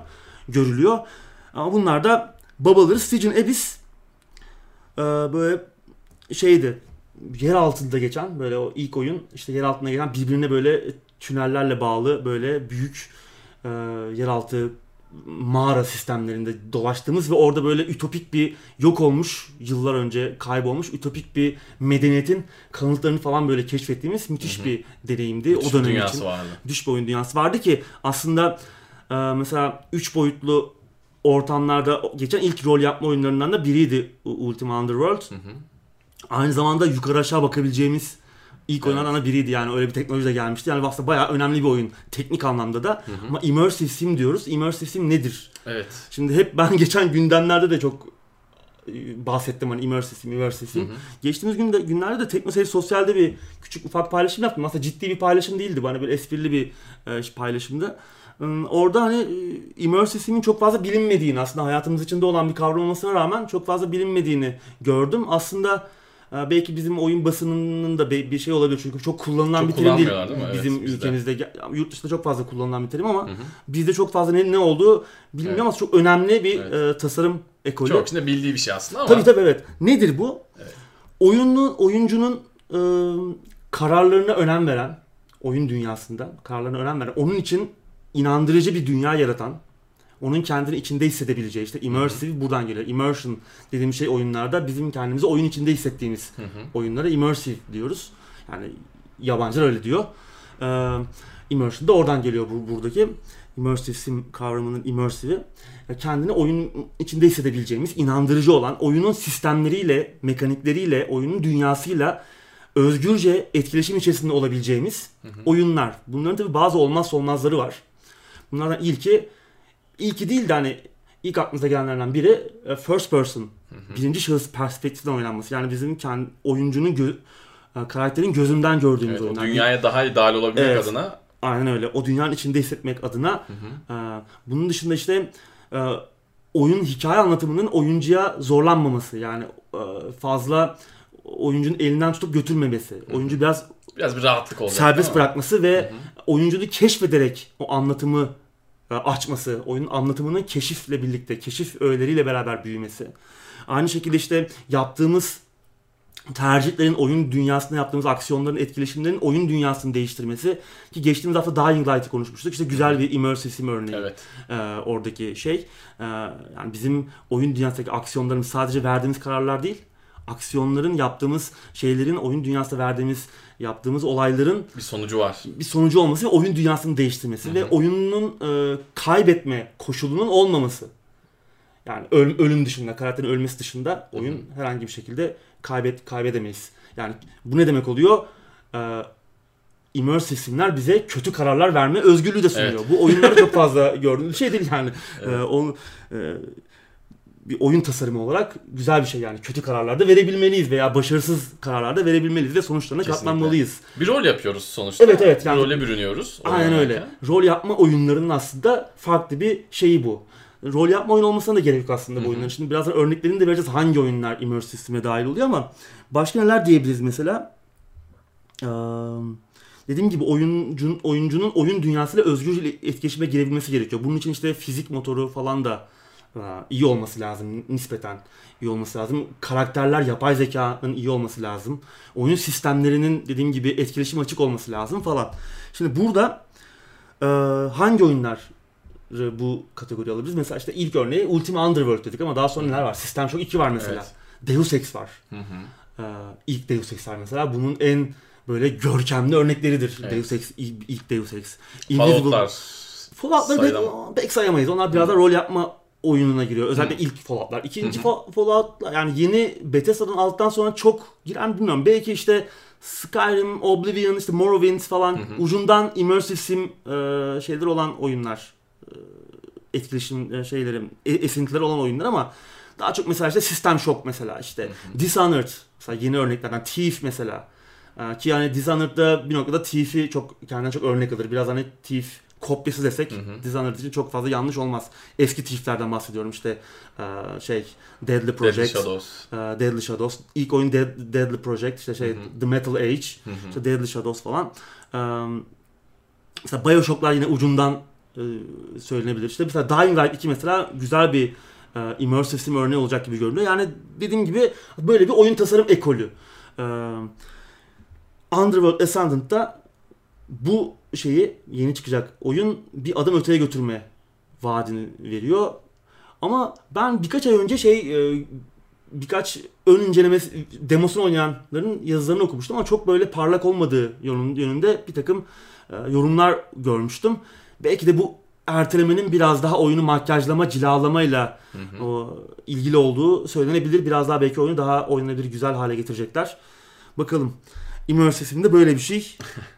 Görülüyor. Ama bunlar da babaları Stygian Abyss e, böyle şeydi yer altında geçen böyle o ilk oyun işte yer altında geçen birbirine böyle tünellerle bağlı böyle büyük e, yeraltı mağara sistemlerinde dolaştığımız ve orada böyle ütopik bir yok olmuş yıllar önce kaybolmuş ütopik bir medeniyetin kanıtlarını falan böyle keşfettiğimiz müthiş Hı hı. bir deneyimdi Müthiş o dönem dünyası için. vardı. Düş bir oyun dünyası vardı ki aslında e, mesela 3 boyutlu ortamlarda geçen ilk rol yapma oyunlarından da biriydi Ultima Underworld. Hı hı. Aynı zamanda yukarı aşağı bakabileceğimiz ilk Evet. oyunlardan biriydi yani öyle bir teknoloji de gelmişti. Yani aslında bayağı önemli bir oyun teknik anlamda da. Hı hı. Ama immersive sim diyoruz. Immersive sim nedir? Evet. Şimdi hep ben geçen gündemlerde de çok e, bahsettim hani immersive sim, immersive Hı sim. hı. Geçtiğimiz günde, günlerde de Teknoseyir Sosyal'de bir küçük ufak paylaşım yaptım. Aslında ciddi bir paylaşım değildi. Bana böyle esprili bir e, paylaşımdı. Orada hani e, immersive sim'in çok fazla bilinmediğini aslında hayatımız içinde olan bir kavram olmasına rağmen çok fazla bilinmediğini gördüm. Aslında belki bizim oyun basınının da bir şey olabilir çünkü çok kullanılan Çok bir terim değil, değil mi? Evet, bizim bizde. ülkemizde. Ge- Yurt dışında çok fazla kullanılan bir terim ama Hı hı. bizde çok fazla ne, ne olduğu bilinmiyor Evet. ama çok önemli bir Evet. e, tasarım ekolü. Çok içinde bildiği bir şey aslında ama. Tabii tabii evet. Nedir bu? Evet. Oyunlu, oyuncunun e, kararlarına önem veren, oyun dünyasında kararlarına önem veren, onun için inandırıcı bir dünya yaratan, onun kendini içinde hissedebileceği işte immersive buradan geliyor. Immersion dediğim şey oyunlarda bizim kendimizi oyun içinde hissettiğimiz Hı hı. oyunlara immersive diyoruz. Yani yabancılar öyle diyor. Ee, immersion da oradan geliyor bu buradaki. Immersive sim kavramının immersive'i kendini oyun içinde hissedebileceğimiz, inandırıcı olan, oyunun sistemleriyle, mekanikleriyle, oyunun dünyasıyla özgürce etkileşim içerisinde olabileceğimiz hı hı. oyunlar. Bunların tabi bazı olmazsa olmazları var. Bunlardan ilki, ilki değil de hani ilk aklımıza gelenlerden biri e, first person, hı hı. birinci şahıs perspektiften oynanması. Yani bizim kendi oyuncunun gö- e, karakterin gözünden gördüğümüz evet, oyunlar. Dünyaya daha dahil olabilmek evet, adına. Aynen öyle. O dünyanın içinde hissetmek adına. Hı hı. E, bunun dışında işte oyun hikaye anlatımının oyuncuya zorlanmaması. Yani fazla oyuncunun elinden tutup götürmemesi. Hı-hı. Oyuncu biraz biraz bir rahatlık olacak. Serbest bırakması ve Hı-hı. oyuncunu keşfederek o anlatımı açması, oyunun anlatımının keşifle birlikte, keşif öğeleriyle beraber büyümesi. Aynı şekilde işte yaptığımız tercihlerin oyun dünyasında yaptığımız aksiyonların, etkileşimlerin oyun dünyasını değiştirmesi ki geçtiğimiz hafta Dying Light'ı konuşmuştuk. İşte güzel bir immersive sim örneği evet. e, oradaki şey. E, yani bizim oyun dünyasındaki aksiyonlarımız sadece verdiğimiz kararlar değil, aksiyonların yaptığımız şeylerin oyun dünyasında verdiğimiz yaptığımız olayların bir sonucu var. Bir sonucu olması ve oyun dünyasını değiştirmesi Hı-hı. ve oyunun e, kaybetme koşulunun olmaması. Yani öl, ölüm dışında, karakterin ölmesi dışında oyun Hı-hı. herhangi bir şekilde kaybet kaybedemeyiz. Yani bu ne demek oluyor? Ee, immersive simler bize kötü kararlar verme özgürlüğü de sunuyor. Evet. Bu oyunlarda çok fazla gördüğümüz şey değil yani. Evet. Ee, onu e, bir oyun tasarımı olarak güzel bir şey yani. Kötü kararlarda verebilmeliyiz veya başarısız kararlarda verebilmeliyiz ve sonuçlarına Kesinlikle. katlanmalıyız. Bir rol yapıyoruz sonuçta. Evet evet. Yani, bir role bürünüyoruz. Aynen öyle. Rol yapma oyunlarının aslında farklı bir şeyi bu. Rol yapma oyun olmasına da gerek yok aslında bu oyunların. Şimdi birazdan örneklerini de vereceğiz hangi oyunlar immersive sisteme dahil oluyor ama başka neler diyebiliriz mesela? Ee, dediğim gibi oyuncunun, oyuncunun oyun dünyasıyla özgürce etkileşime girebilmesi gerekiyor. Bunun için işte fizik motoru falan da iyi olması lazım nispeten iyi olması lazım. Karakterler yapay zekanın iyi olması lazım. Oyun sistemlerinin dediğim gibi etkileşim açık olması lazım falan. Şimdi burada e, hangi oyunlar bu kategori alabiliriz? Mesela işte ilk örneği Ultima Underworld dedik ama daha sonra neler var? System Shock 2 var mesela. Evet. Deus Ex var. Hı hı. Ee, ilk Deus Ex var mesela. Bunun en böyle görkemli örnekleridir. Evet. Deus Ex, ilk Deus Ex. Fallout'lar. Fallout'ları pek sayamayız. Onlar biraz da rol yapma oyununa giriyor. Özellikle hmm. ilk Fallout'lar. İkinci hmm. Fallout yani yeni Bethesda'dan aldıktan sonra çok giren bilmiyorum. Belki işte Skyrim, Oblivion, işte Morrowind falan hı ucundan immersive sim e, şeyler olan oyunlar. E, etkileşim e, şeyleri, e, esintileri olan oyunlar ama daha çok mesela işte System Shock mesela işte hı Dishonored mesela yeni örneklerden Thief mesela. E, ki yani Dishonored'da bir noktada Thief'i çok kendinden çok örnek alır. Biraz hani Thief kopyası desek hı hı. Dishonored için çok fazla yanlış olmaz. Eski Thief'lerden bahsediyorum işte e, şey Deadly Project, Deadly Shadows. E, Deadly Shadows. İlk oyun Dead, Deadly Project işte şey hı hı. The Metal Age, hı hı. işte Deadly Shadows falan. E, mesela BioShock'lar yine ucundan söylenebilir. İşte mesela Dying Light 2 mesela güzel bir immersive sim örneği olacak gibi görünüyor. Yani dediğim gibi böyle bir oyun tasarım ekolü. Underworld Ascendant'ta bu şeyi yeni çıkacak oyun bir adım öteye götürme vaadini veriyor. Ama ben birkaç ay önce şey e, birkaç ön inceleme demosunu oynayanların yazılarını okumuştum ama çok böyle parlak olmadığı yönünde bir takım e, yorumlar görmüştüm. Belki de bu ertelemenin biraz daha oyunu makyajlama, cilalamayla hı hı. O, ilgili olduğu söylenebilir. Biraz daha belki oyunu daha oynanabilir, güzel hale getirecekler. Bakalım. Immersive'inde böyle bir şey.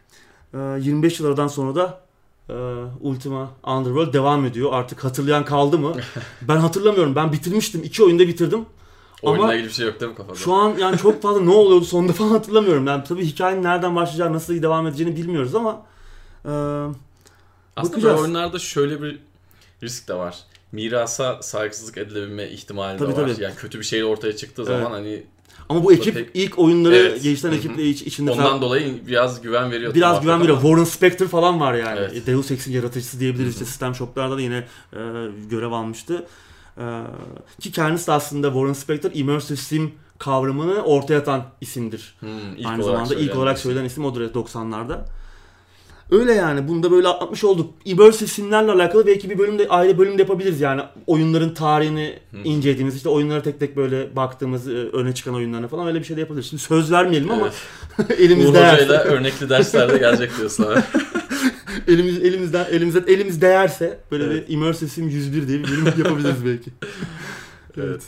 25 ee, yıllardan sonra da e, Ultima Underworld devam ediyor. Artık hatırlayan kaldı mı? ben hatırlamıyorum. Ben bitirmiştim. iki oyunda bitirdim. Oyunla Ama ilgili bir şey yok değil mi kafada? Şu an yani çok fazla ne oluyordu sonunda falan hatırlamıyorum. Yani tabii hikayenin nereden başlayacağı, nasıl devam edeceğini bilmiyoruz ama e, Aslında bakacağız. oyunlarda şöyle bir risk de var. Mirasa saygısızlık edilebilme ihtimali tabii, de var. Tabii. Yani kötü bir şey ortaya çıktığı evet. zaman hani ama bu ekip pek... ilk oyunları evet. geliştiren ekiple iç, içinde Ondan falan, dolayı biraz güven veriyor. Biraz güven veriyor. Ama. Warren Spector falan var yani. Evet. Deus Ex'in yaratıcısı diyebiliriz. İşte System Shock'larda da yine e, görev almıştı. E, ki kendisi de aslında Warren Spector Immersive Sim kavramını ortaya atan isimdir. Hmm, Aynı zamanda ilk olarak söylenen isim odur 90'larda. Öyle yani. Bunu da böyle atlatmış olduk. Immersive simlerle alakalı belki bir bölümde ayrı bölümde yapabiliriz yani. Oyunların tarihini incelediğimiz işte oyunlara tek tek böyle baktığımız e, öne çıkan oyunlarına falan öyle bir şey de yapabiliriz. Şimdi söz vermeyelim ama Evet. elimizde Uğur Hoca'yla örnekli derslerde gelecek diyorsun abi. elimiz, elimizden, elimize, elimiz değerse böyle Evet. bir Immersive Sim 101 diye bir bölüm yapabiliriz belki. evet.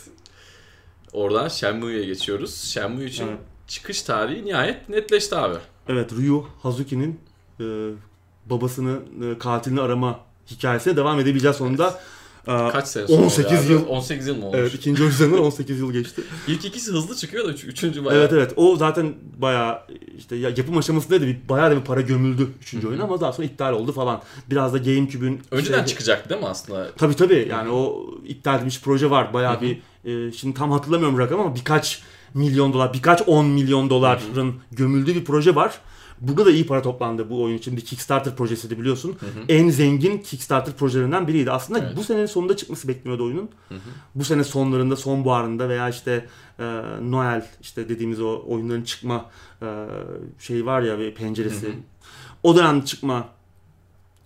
Oradan Shenmue'ye geçiyoruz. Shenmue için Evet. çıkış tarihi nihayet netleşti abi. Evet Ryu Hazuki'nin e, babasını e, katilini arama hikayesine devam edebileceğiz sonunda. E, Kaç sene sonra 18 oluyor abi? yıl. 18 yıl mı olmuş? Evet ikinci üzerinden 18 yıl geçti. İlk ikisi hızlı çıkıyor da üç, üçüncü bayağı. Evet evet o zaten bayağı işte ya, yapım aşamasındaydı bir bayağı da bir para gömüldü üçüncü oyun ama daha sonra iptal oldu falan. Biraz da GameCube'ün Önceden şey- çıkacak değil mi aslında? Tabii tabii yani o iptal edilmiş proje var bayağı bir e, şimdi tam hatırlamıyorum rakam ama birkaç milyon dolar birkaç 10 milyon doların gömüldüğü bir proje var. Burada da iyi para toplandı bu oyun için. Bir Kickstarter projesiydi biliyorsun. En zengin Kickstarter projelerinden biriydi. Aslında Evet. bu senenin sonunda çıkması bekleniyordu oyunun. Bu sene sonlarında, sonbaharında veya işte e, Noel işte dediğimiz o oyunların çıkma e, şeyi var ya bir penceresi. O dönem çıkma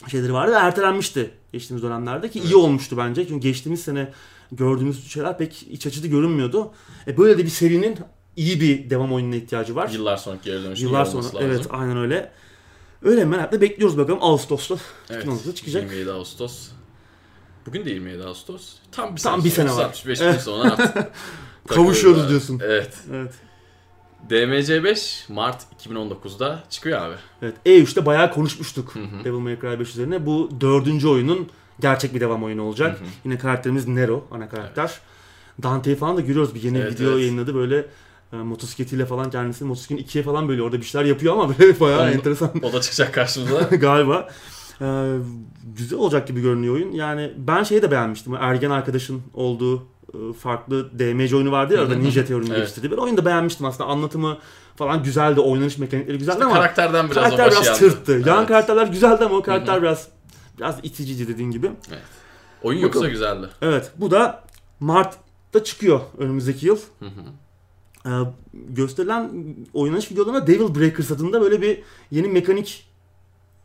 şeyleri vardı ve ertelenmişti geçtiğimiz dönemlerde ki iyi olmuştu bence. Çünkü geçtiğimiz sene gördüğümüz şeyler pek iç açıcı görünmüyordu. E böyle de bir serinin iyi bir devam oyununa ihtiyacı var. Yıllar sonra geri dönüşü Yıllar sonra lazım. evet aynen öyle. Öyle merakla bekliyoruz bakalım Ağustos'ta. Evet, 2019'da çıkacak. 27 Ağustos. Bugün de 27 Ağustos. Tam bir Tam sene bir sonra, sene var. 65 gün sonra artık Kavuşuyoruz takılıyoruz diyorsun. abi. Evet. Evet. DMC5 Mart 2019'da çıkıyor abi. Evet. E3'te bayağı konuşmuştuk Hı hı. Devil May Cry 5 üzerine. Bu dördüncü oyunun gerçek bir devam oyunu olacak. Hı hı. Yine karakterimiz Nero ana karakter. Dante'yi falan da görüyoruz. Bir yeni Evet, video evet. yayınladı böyle e, motosikletiyle falan kendisini motosikletin ikiye falan böyle orada bir şeyler yapıyor ama böyle bayağı Onun- enteresan O da çıkacak karşımıza. galiba. Ee, güzel olacak gibi görünüyor oyun. Yani ben şeyi de beğenmiştim. Ergen arkadaşın olduğu e, farklı DMC oyunu vardı ya hı. Ninja Theory'nin Evet. geliştirdiği. Ben oyunu da beğenmiştim aslında. Anlatımı falan güzeldi. Oynanış mekanikleri güzeldi İşte ama karakterden biraz karakter biraz yandı. tırttı. Yan Evet. karakterler güzeldi ama o karakter biraz biraz iticiydi dediğin gibi. Oyun yoksa Bakalım. güzeldi. Evet. Bu da Mart'ta çıkıyor önümüzdeki yıl. Hı hı. Ee, gösterilen oynanış videolarına Devil Breakers adında böyle bir yeni mekanik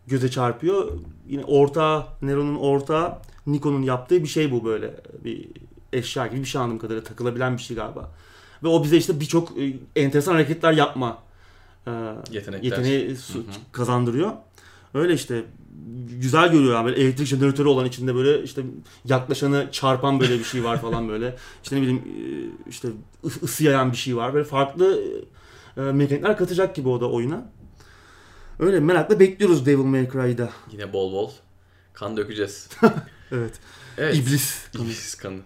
göze çarpıyor. Yine orta Nero'nun orta Nikon'un yaptığı bir şey bu böyle bir eşya gibi bir şey anladığım kadarıyla takılabilen bir şey galiba. Ve o bize işte birçok e, enteresan hareketler yapma e, Yetenekler. yeteneği su- Hı hı. kazandırıyor. Öyle işte güzel görüyor yani böyle elektrik jeneratörü olan içinde böyle işte yaklaşanı çarpan böyle bir şey var falan böyle. İşte ne bileyim e, işte ısı yayan bir şey var. Böyle farklı e, mekanikler katacak gibi o da oyuna. Öyle merakla bekliyoruz Devil May Cry'da. Yine bol bol kan dökeceğiz. Evet. Evet. İblis. İblis kanı.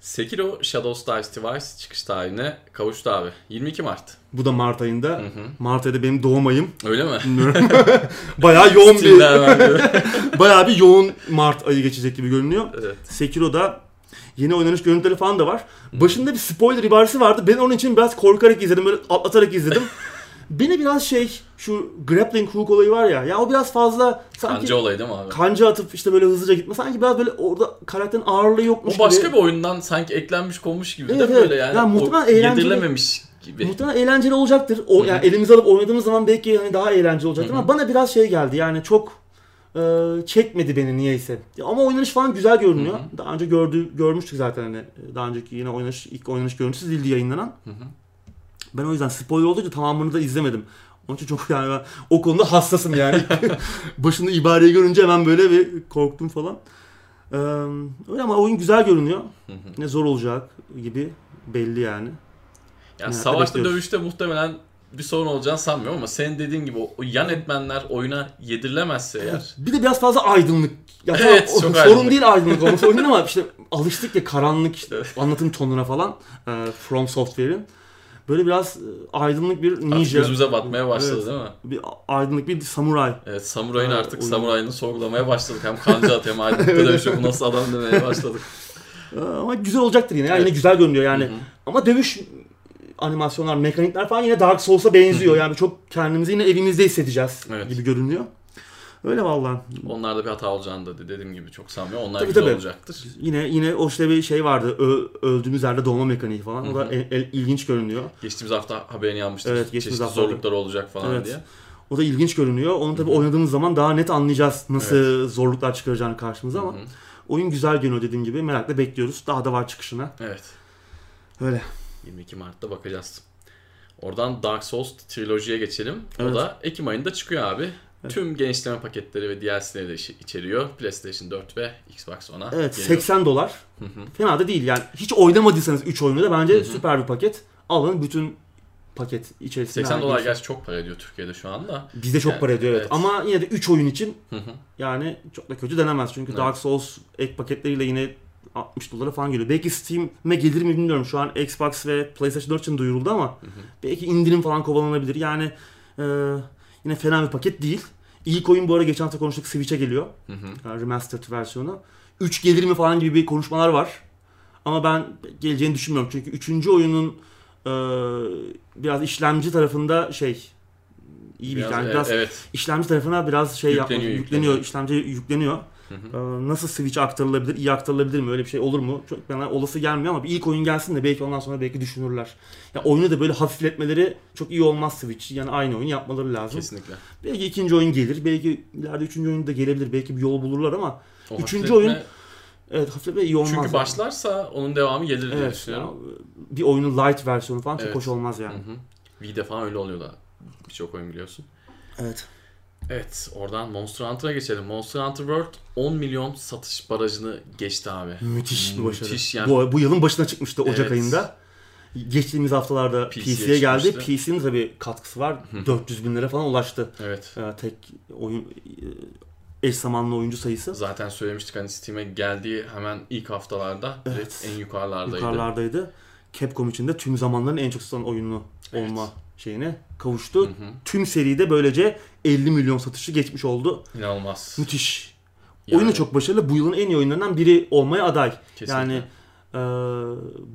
Sekiro Shadows Die Twice çıkış tarihine kavuştu abi. 22 Mart. Bu da Mart ayında. Hı hı. Mart ayında benim doğum ayım. Öyle mi? Bilmiyorum. bayağı yoğun bir bayağı bir yoğun Mart ayı geçecek gibi görünüyor. evet. Sekiro'da yeni oynanış görüntüleri falan da var. Başında bir spoiler ibaresi vardı. Ben onun için biraz korkarak izledim. Böyle atlatarak izledim. Beni biraz şey şu grappling hook olayı var ya. Ya o biraz fazla sanki Kanca olayı değil mi abi? kanca atıp işte böyle hızlıca gitme. Sanki biraz böyle orada karakterin ağırlığı yokmuş O başka gibi. bir oyundan sanki eklenmiş konmuş gibi Evet, değil mi evet. böyle yani? Ya muhtemelen O eğlenceli- Yedirilememiş gibi. Muhtemelen eğlenceli olacaktır. O yani elimize alıp oynadığımız zaman belki hani daha eğlenceli olacaktır ama bana biraz şey geldi. Yani çok e, çekmedi beni niyeyse. Ya Ama oynanış falan güzel görünüyor. Daha önce gördü görmüştük zaten hani daha önceki yine oynanış ilk oynanış görüntüsü değildi yayınlanan. Ben o yüzden spoiler olduğu tamamını da izlemedim. Onun için çok yani ben o konuda hassasım yani. Başında ibareyi görünce hemen böyle bir korktum falan. Ee, öyle ama oyun güzel görünüyor. Ne zor olacak gibi belli yani. Yani Evet, savaşta bekliyoruz. dövüşte muhtemelen bir sorun olacağını sanmıyorum ama senin dediğin gibi o, yan etmenler oyuna yedirilemezse eğer Bir de biraz fazla aydınlık. Ya tamam, Evet, o- çok sorun aydınlık. değil aydınlık olması oyunun ama işte alıştık ya karanlık işte anlatım tonuna falan From Software'in. Böyle biraz e, aydınlık bir artık ninja, gözümüze batmaya başladı Evet. değil mi? bir aydınlık bir samuray. Evet samurayın artık oyun. samurayını sorgulamaya başladık. Hem kanca at hem aydınlıkta dövüşüyor. Bu nasıl adam demeye başladık. Ama güzel olacaktır yine. Yani Evet. yine güzel görünüyor yani. Hı hı. Ama dövüş animasyonlar, mekanikler falan yine Dark Souls'a benziyor. Yani çok kendimizi yine evimizde hissedeceğiz Evet. gibi görünüyor. Öyle vallahi. Onlarda bir hata olacağını da dediğim gibi çok sanmıyorum. Onlar Tabii, güzel tabii. olacaktır. Yine yine o işte bir şey vardı. Ö- öldüğümüz yerde doğma mekaniği falan. O da el- el- ilginç görünüyor. Geçtiğimiz hafta haberini almıştık. Evet, geçtiğimiz hafta. zorluklar olacak falan Evet. diye. O da ilginç görünüyor. Onu tabii oynadığımız zaman daha net anlayacağız nasıl zorluklar çıkaracağını karşımıza ama Hı hı. oyun güzel görünüyor dediğim gibi. Merakla bekliyoruz. Daha da var çıkışına. Evet. Öyle. 22 Mart'ta bakacağız. Oradan Dark Souls Trilogy'ye geçelim. Evet. O da Ekim ayında çıkıyor abi. Tüm genişleme paketleri ve DLC'leri de içeriyor. PlayStation 4 ve Xbox One'a Evet geliyor. 80 dolar. Fena da değil yani. Hiç oynamadıysanız 3 oyunu da bence süper bir paket. Alın bütün paket içerisinde. 80 dolar gerçi çok para ediyor Türkiye'de şu anda. Bizde çok Yani, para ediyor evet. evet. Ama yine de 3 oyun için Hı hı. yani çok da kötü denemez. Çünkü Evet. Dark Souls ek paketleriyle yine 60 dolara falan geliyor. Belki Steam'e gelir mi bilmiyorum. Şu an Xbox ve PlayStation 4 için duyuruldu ama belki indirim falan kovalanabilir. Yani e, yine fena bir paket değil. İlk oyun bu arada geçen hafta konuştuk Switch'e geliyor. Hı hı. Yani remastered versiyonu. 3 gelir mi falan gibi bir konuşmalar var. Ama ben geleceğini düşünmüyorum. Çünkü 3. oyunun e, biraz işlemci tarafında şey iyi bir Biraz, yani biraz evet. işlemci tarafına biraz şey Yükleniyor, yapmak, yükleniyor, yükleniyor. işlemci yükleniyor. Hı hı. Ee, Nasıl Switch'e aktarılabilir, iyi aktarılabilir mi? Öyle bir şey olur mu? Çok bana olası gelmiyor ama bir ilk oyun gelsin de belki ondan sonra belki düşünürler. Ya oyunu da böyle hafifletmeleri çok iyi olmaz Switch. Yani aynı oyun yapmaları lazım. Kesinlikle. Belki ikinci oyun gelir, belki ileride üçüncü oyun da gelebilir, belki bir yol bulurlar ama O Üçüncü hafifletme- oyun evet hafifletme iyi olmaz. Çünkü yani. başlarsa onun devamı gelir diye Evet, düşünüyorum. ya, bir oyunun light versiyonu falan çok Evet. hoş olmaz yani. Hı hı. V'de falan öyle oluyor da. Birçok oyun biliyorsun. Evet. Evet oradan Monster Hunter'a geçelim. Monster Hunter World 10 milyon satış barajını geçti abi. Müthiş bir başarı. Müthiş yani. Bu, bu yılın başına çıkmıştı Ocak Evet. ayında. Geçtiğimiz haftalarda PC'ye PC'ye geldi. PC'nin tabii katkısı var. 400 bin lira falan ulaştı. Evet. Ee, tek oyun e, eş zamanlı oyuncu sayısı. Zaten söylemiştik hani Steam'e geldiği hemen ilk haftalarda Evet. en yukarılardaydı. Yukarılardaydı. Capcom için de tüm zamanların en çok satan oyunu Evet. olma şeyine kavuştu. Hı hı. Tüm seride böylece 50 milyon satışı geçmiş oldu. İnanılmaz. Müthiş. Yani Oyunu çok başarılı. Bu yılın en iyi oyunlarından biri olmaya aday. Kesinlikle. Yani e,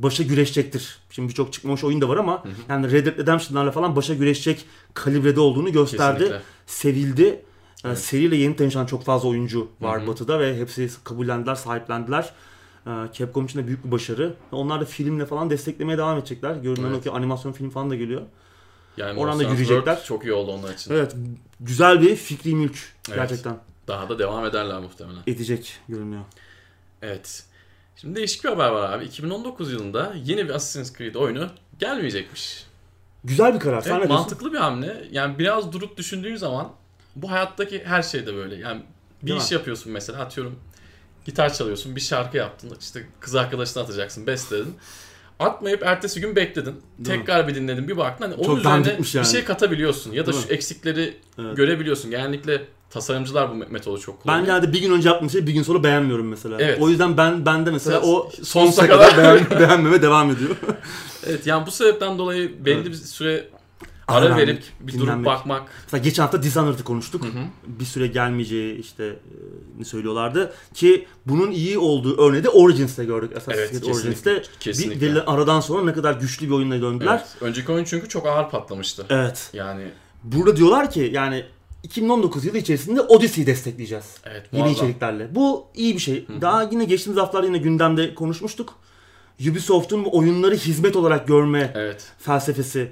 başa güreşecektir. Şimdi birçok çıkmamış oyun da var ama Hı hı. yani Red Dead Redemption'larla falan başa güreşecek kalibrede olduğunu gösterdi. Kesinlikle. Sevildi. Evet. Seriyle yeni tanışan çok fazla oyuncu var Hı hı. Batı'da ve hepsi kabullendiler, sahiplendiler. Capcom için de büyük bir başarı. Onlar da filmle falan desteklemeye devam edecekler. Görünen Evet. o ki animasyon film falan da geliyor. Yani Oradan da Monster Hunter yürüyecekler. Çok iyi oldu onlar için. Evet, güzel bir fikri mülk Evet. gerçekten Daha da devam ederler muhtemelen. edecek görünüyor. Evet. Şimdi değişik bir haber var abi. 2019 yılında yeni bir Assassin's Creed oyunu gelmeyecekmiş. Güzel bir karar. Evet, mantıklı bir hamle. Yani biraz durup düşündüğün zaman bu hayattaki her şeyde böyle. Yani bir Değil iş mi? yapıyorsun mesela atıyorum gitar çalıyorsun bir şarkı yaptın işte kız arkadaşına atacaksın bestledin. Atmayıp ertesi gün bekledin. Tekrar bir dinledin bir baktın hani onun Çok üzerine yani. bir şey katabiliyorsun ya da Değil şu mi? eksikleri Evet. görebiliyorsun. Genellikle tasarımcılar bu metodu çok Ben kullanıyor. genelde bir gün önce yaptığım şeyi bir gün sonra beğenmiyorum mesela. Evet. O yüzden ben bende mesela Mesela o sonsuza sonsuza kadar- kadar beğen, beğenmeme devam ediyor. Evet yani bu sebepten dolayı belli Evet. bir süre ara verip bir durup dinlenmek. bakmak. mesela geçen hafta Dishonored'ı konuştuk. Hı hı. Bir süre gelmeyeceği işte e, ne söylüyorlardı ki bunun iyi olduğu örneği de Origins'te gördük. Assassin's Evet, Creed kesinlikle. Origins'te bir Kesinlikle. verilen aradan sonra ne kadar güçlü bir oyunla döndüler. Evet. Önceki oyun çünkü çok ağır patlamıştı. Evet. Yani Burada diyorlar ki yani 2019 yılı içerisinde Odyssey'i destekleyeceğiz. evet Yeni içeriklerle. Bu iyi bir şey. Daha yine geçtiğimiz haftalarda yine gündemde konuşmuştuk. Ubisoft'un bu oyunları hizmet olarak görme Evet. felsefesi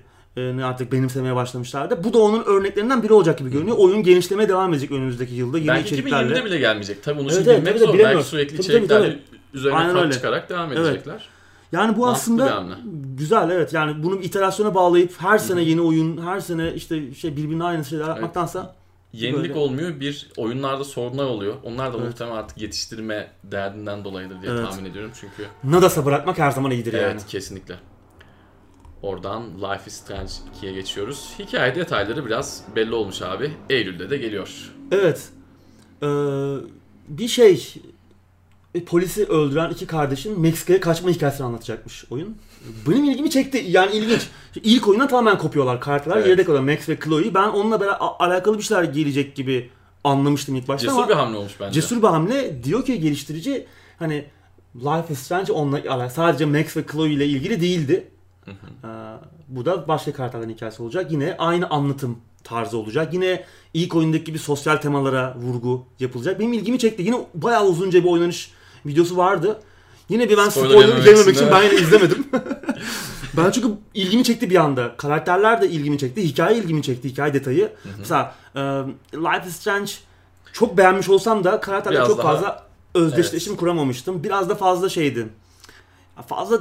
artık benimsemeye başlamışlardı. Bu da onun örneklerinden biri olacak gibi görünüyor. Oyun genişlemeye devam edecek önümüzdeki yılda yeni Belki içeriklerle. 2020'de bile gelmeyecek. Tabii bunu Evet, şimdi evet, bilmek zor. Belki sürekli Tabii, tabii, içeriklerle üzerine Aynen öyle. çıkarak devam Evet. edecekler. Yani bu Mantıklı aslında güzel evet. Yani bunu iterasyona bağlayıp her sene yeni oyun, her sene işte şey birbirine aynı şeyler yapmaktansa Yenilik Böyle. olmuyor. Bir oyunlarda sorunlar oluyor. Onlar da Evet. muhtemelen artık yetiştirme derdinden dolayıdır diye Evet. tahmin ediyorum çünkü. Nadas'a bırakmak her zaman iyidir Evet yani. kesinlikle. Oradan Life is Strange 2'ye geçiyoruz. Hikaye detayları biraz belli olmuş abi. Eylül'de de geliyor. Evet. Ee, bir şey e, polisi öldüren iki kardeşin Meksika'ya kaçma hikayesini anlatacakmış oyun. Benim ilgimi çekti. Yani ilginç. İlk oyundan tamamen kopuyorlar. Karakterler Evet. yerde kalıyor. Max ve Chloe. Ben onunla beraber alakalı bir şeyler gelecek gibi anlamıştım ilk başta Cesur ama bir hamle olmuş bence. cesur bir hamle. Diyor ki geliştirici hani Life is Strange onunla. Sadece Max ve Chloe ile ilgili değildi. Ee, bu da başka karakterlerin hikayesi olacak. Yine aynı anlatım tarzı olacak. Yine ilk oyundaki gibi sosyal temalara vurgu yapılacak. Benim ilgimi çekti. Yine bayağı uzunca bir oynanış videosu vardı. Yine bir ben Spoiler yememek için ben yine izlemedim. Ben çünkü ilgimi çekti bir anda. Karakterler de ilgimi çekti. Hikaye ilgimi çekti. Hikaye detayı. Mesela e, Life is Strange çok beğenmiş olsam da karakterle Biraz çok daha- fazla özdeşleşim kuramamıştım. Biraz da fazla şeydi. Fazla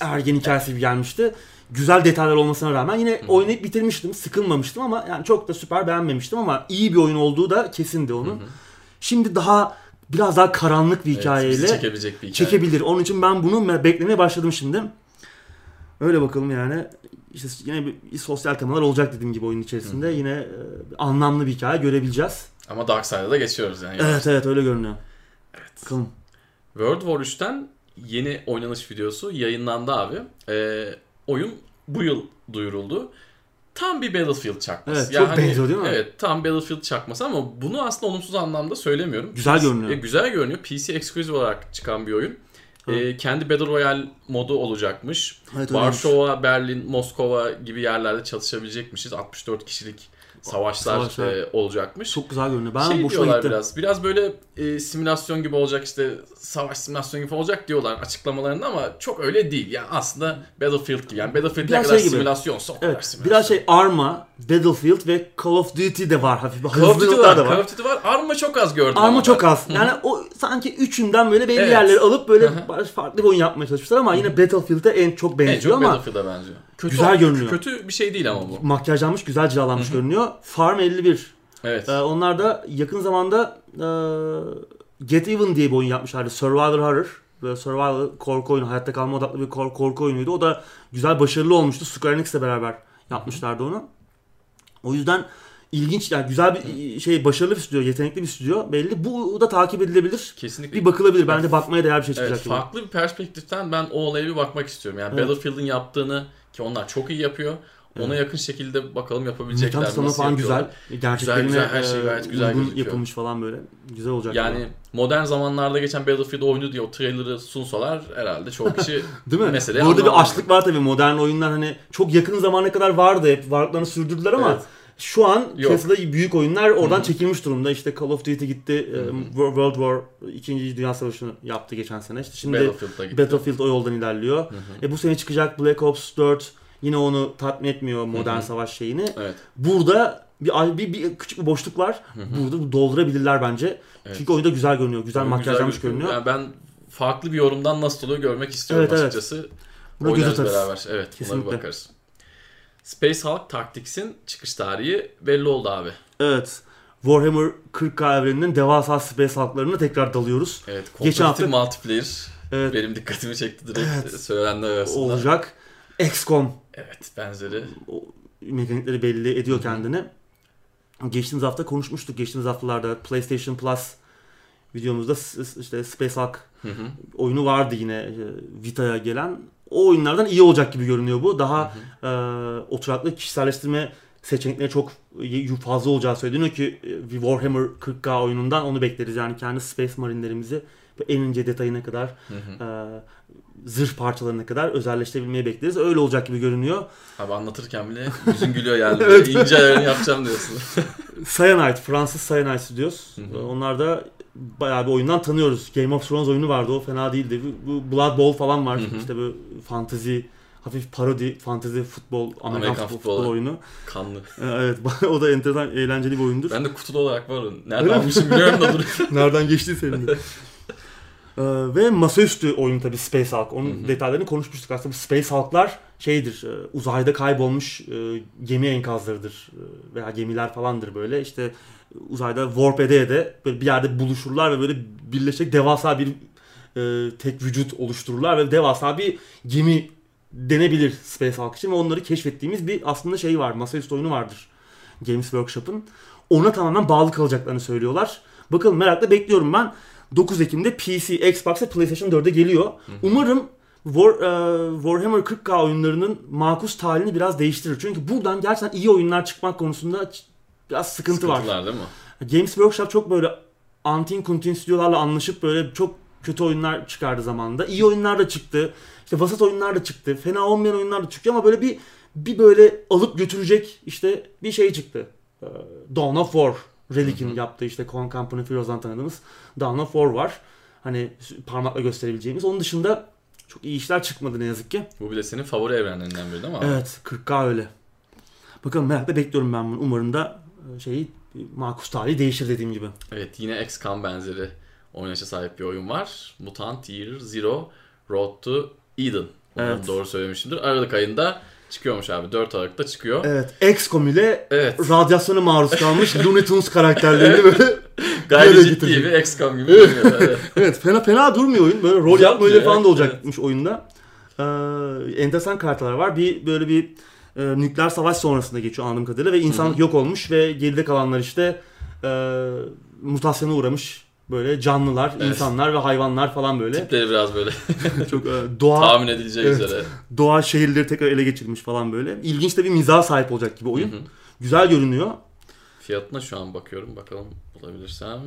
ergen hikayesi gibi gelmişti. Güzel detaylar olmasına rağmen yine oynayıp bitirmiştim. Sıkılmamıştım ama yani çok da süper beğenmemiştim ama iyi bir oyun olduğu da kesindi onun. Şimdi daha biraz daha karanlık bir Evet, hikayeyle bizi çekebilecek bir hikaye. çekebilir. Onun için ben bunu me- beklemeye başladım şimdi. Öyle bakalım yani. İşte yine bir, sosyal temalar olacak dediğim gibi oyun içerisinde. Yine e, anlamlı bir hikaye görebileceğiz. Ama Dark Side'a da geçiyoruz yani. Evet evet öyle görünüyor. Evet. Bakalım. World War 3'ten yeni oynanış videosu yayınlandı abi. Ee, oyun bu yıl duyuruldu. Tam bir Battlefield çakması. Evet, çok benziyor değil mi? Evet tam Battlefield çakması ama bunu aslında olumsuz anlamda söylemiyorum. Güzel görünüyor. e, güzel görünüyor. PC exclusive olarak çıkan bir oyun. Hı. Ee, kendi Battle Royale modu olacakmış. Evet. Varşova, Berlin, Moskova gibi yerlerde çalışabilecekmişiz. 64 kişilik savaşlar, Savaşlar. e, olacakmış Çok güzel görünüyor. Ben şey boşuna gittim. biraz. Biraz böyle e, simülasyon gibi olacak işte savaş simülasyon gibi olacak diyorlar açıklamalarında ama çok öyle değil. Yani aslında Battlefield gibi. Yani Battlefield ne Biraz kadar şey simülasyonsa o kadar Evet, simülasyon. biraz şey Arma, Battlefield ve Call of Duty de var hafif. Call of Duty var, da Call var. of Duty var. Arma çok az gördüm. Arma ama çok az. Yani o sanki üçünden böyle belli Evet. yerleri alıp böyle farklı bir oyun yapmaya çalışmışlar ama yine Battlefield'e en çok En benziyor çok ama Battlefield'a benziyor. Kötü, güzel görünüyor. Kötü bir şey değil ama bu. makyajlanmış, güzel cilalanmış görünüyor. Farm 51. Evet. Ee, onlar da yakın zamanda e, Get Even diye bir oyun yapmışlardı. Survivor Horror. Böyle survival korku oyunu, hayatta kalma odaklı bir kor- korku oyunuydu. O da güzel, başarılı olmuştu. Square Enix'le beraber yapmışlardı onu. O yüzden ilginç, yani güzel bir şey, başarılı bir stüdyo, yetenekli bir stüdyo belli. Bu da takip edilebilir. Kesinlikle. Bir bakılabilir. Bence bakmaya değer bir şey çıkacak Evet, gibi. farklı bir perspektiften ben o olaya bir bakmak istiyorum. Yani Evet. Battlefield'in yaptığını ki onlar çok iyi yapıyor. Ona Evet. yakın şekilde bakalım yapabilecekler? Mekan Nasıl falan güzel. Gerçeklerine güzel, her şey e, gayet güzel gözüküyor. yapılmış falan böyle. Güzel olacak. Yani gibi. modern zamanlarda geçen Battlefield oyunu diye o trailer'ı sunsalar herhalde çok kişi Değil mi? meseleyi Burada bir açlık var tabii. Modern oyunlar hani çok yakın zamana kadar vardı. Hep varlıklarını sürdürdüler ama Evet. şu an Yok. piyasada büyük oyunlar oradan Hı hı. çekilmiş durumda. İşte Call of Duty gitti. e, Hı hı. World War 2. Dünya Savaşı'nı yaptı geçen sene. İşte şimdi Battlefield'a gitti. Battlefield o yoldan ilerliyor. Hı hı. E bu sene çıkacak Black Ops 4 yine onu tatmin etmiyor modern Hı hı. savaş şeyini. Evet. Burada bir, bir, bir küçük bir boşluk var. Hı hı. Burada doldurabilirler bence. Evet. Çünkü oyunda güzel görünüyor. Güzel Oyun makyajlanmış görünüyor. Yani ben farklı bir yorumdan nasıl oluyor görmek istiyorum Evet, evet. açıkçası. Buna göz atarız. beraber. Evet buna Kesinlikle. bir bakarız. Space Hulk Tactics'in çıkış tarihi belli oldu abi. Evet. Warhammer 40K evreninin devasa space halklarına tekrar dalıyoruz. Evet, Geçen hafta- multiplayer Evet. benim dikkatimi çekti direkt Evet. söylenenler arasında. Olacak. XCOM Evet, benzeri. o mekanikleri belli ediyor kendini. Geçtiğimiz hafta konuşmuştuk. Geçtiğimiz haftalarda PlayStation Plus videomuzda işte Space Hulk Hı hı. oyunu vardı yine e, Vita'ya gelen. O oyunlardan iyi olacak gibi görünüyor bu. Daha e, oturaklı kişiselleştirme seçenekleri çok fazla olacağı söyleniyor ki e, Warhammer 40K oyunundan onu bekleriz. Yani kendi Space Marine'lerimizi en ince detayına kadar Hı hı. e, zırh parçalarına kadar özelleştirebilmeyi bekleriz. Öyle olacak gibi görünüyor. Abi anlatırken bile yüzün gülüyor yani. Evet. Böyle İnce ayarını yapacağım diyorsun. Cyanide, Fransız Cyanide Studios. Hı hı. Onlar da bayağı bir oyundan tanıyoruz. Game of Thrones oyunu vardı o fena değildi. Bu- Blood Bowl falan var. Hı hı. İşte bu fantezi, hafif parodi, fantezi futbol, Amerikan, Amerikan futbol, futbolu. futbol oyunu. Kanlı. Ee, Evet o da enteresan, eğlenceli bir oyundur. Ben de kutulu olarak var o. Öyle Nereden almışım bilmiyorum da dur. Nereden geçti senin de. Ee, ve masaüstü oyun tabii Space Hulk. Onun Hı hı. detaylarını konuşmuştuk aslında. Space Hulk'lar şeydir, e, uzayda kaybolmuş e, gemi enkazlarıdır e, veya gemiler falandır böyle. İşte uzayda warp ede ede böyle bir yerde buluşurlar ve böyle birleşecek devasa bir e, tek vücut oluştururlar ve devasa bir gemi denebilir Space Hulk için ve onları keşfettiğimiz bir aslında şey var, masaüstü oyunu vardır Games Workshop'ın. Ona tamamen bağlı kalacaklarını söylüyorlar. Bakalım merakla bekliyorum ben. 9 Ekim'de PC, Xbox ve PlayStation 4'e geliyor. Umarım War, e, Warhammer 40K oyunlarının makus talihini biraz değiştirir. Çünkü buradan gerçekten iyi oyunlar çıkmak konusunda biraz sıkıntı var. Sıkıntılar değil mi? Games Workshop çok böyle antin kuntin stüdyolarla anlaşıp böyle çok kötü oyunlar çıkardı zamanında. İyi oyunlar da çıktı. İşte vasat oyunlar da çıktı. Fena olmayan oyunlar da çıktı ama böyle bir bir böyle alıp götürecek işte bir şey çıktı. Ee, Dawn of War. Relic'in yaptığı işte Con Company Heroes'dan tanıdığımız Dawn of War var. Hani parmakla gösterebileceğimiz. Onun dışında çok iyi işler çıkmadı ne yazık ki. Bu bile senin favori evrenlerinden biri değil mi abi? Evet 40K öyle. Bakalım merakla bekliyorum ben bunu. Umarım da e, şeyi makus tarihi değişir dediğim gibi. Evet yine XCOM benzeri oynayışa sahip bir oyun var. Mutant Year Zero Road to Eden. Umarım Evet. doğru söylemişimdir. Aralık ayında çıkıyormuş abi. 4 Aralık'ta çıkıyor. Evet XCOM ile Evet. radyasyona maruz kalmış Looney Tunes karakterlerini böyle Gayet Böyle ciddi getirecek. bir XCOM gibi duruyor. Evet. evet fena fena durmuyor oyun. Böyle rol yapma öyle falan da evet, olacakmış oyunda. Ee, enteresan kartalar var. Bir böyle bir e, nükleer savaş sonrasında geçiyor anladığım kadarıyla ve insanlık yok olmuş ve geride kalanlar işte e, mutasyona uğramış böyle canlılar, Evet. insanlar ve hayvanlar falan böyle. Tipleri biraz böyle Çok e, doğa tahmin edileceği Evet. üzere. doğa şehirleri tekrar ele geçirilmiş falan böyle. İlginç de bir mizaha sahip olacak gibi oyun. Hı hı. Güzel görünüyor. Fiyatına şu an bakıyorum. Bakalım bulabilirsem.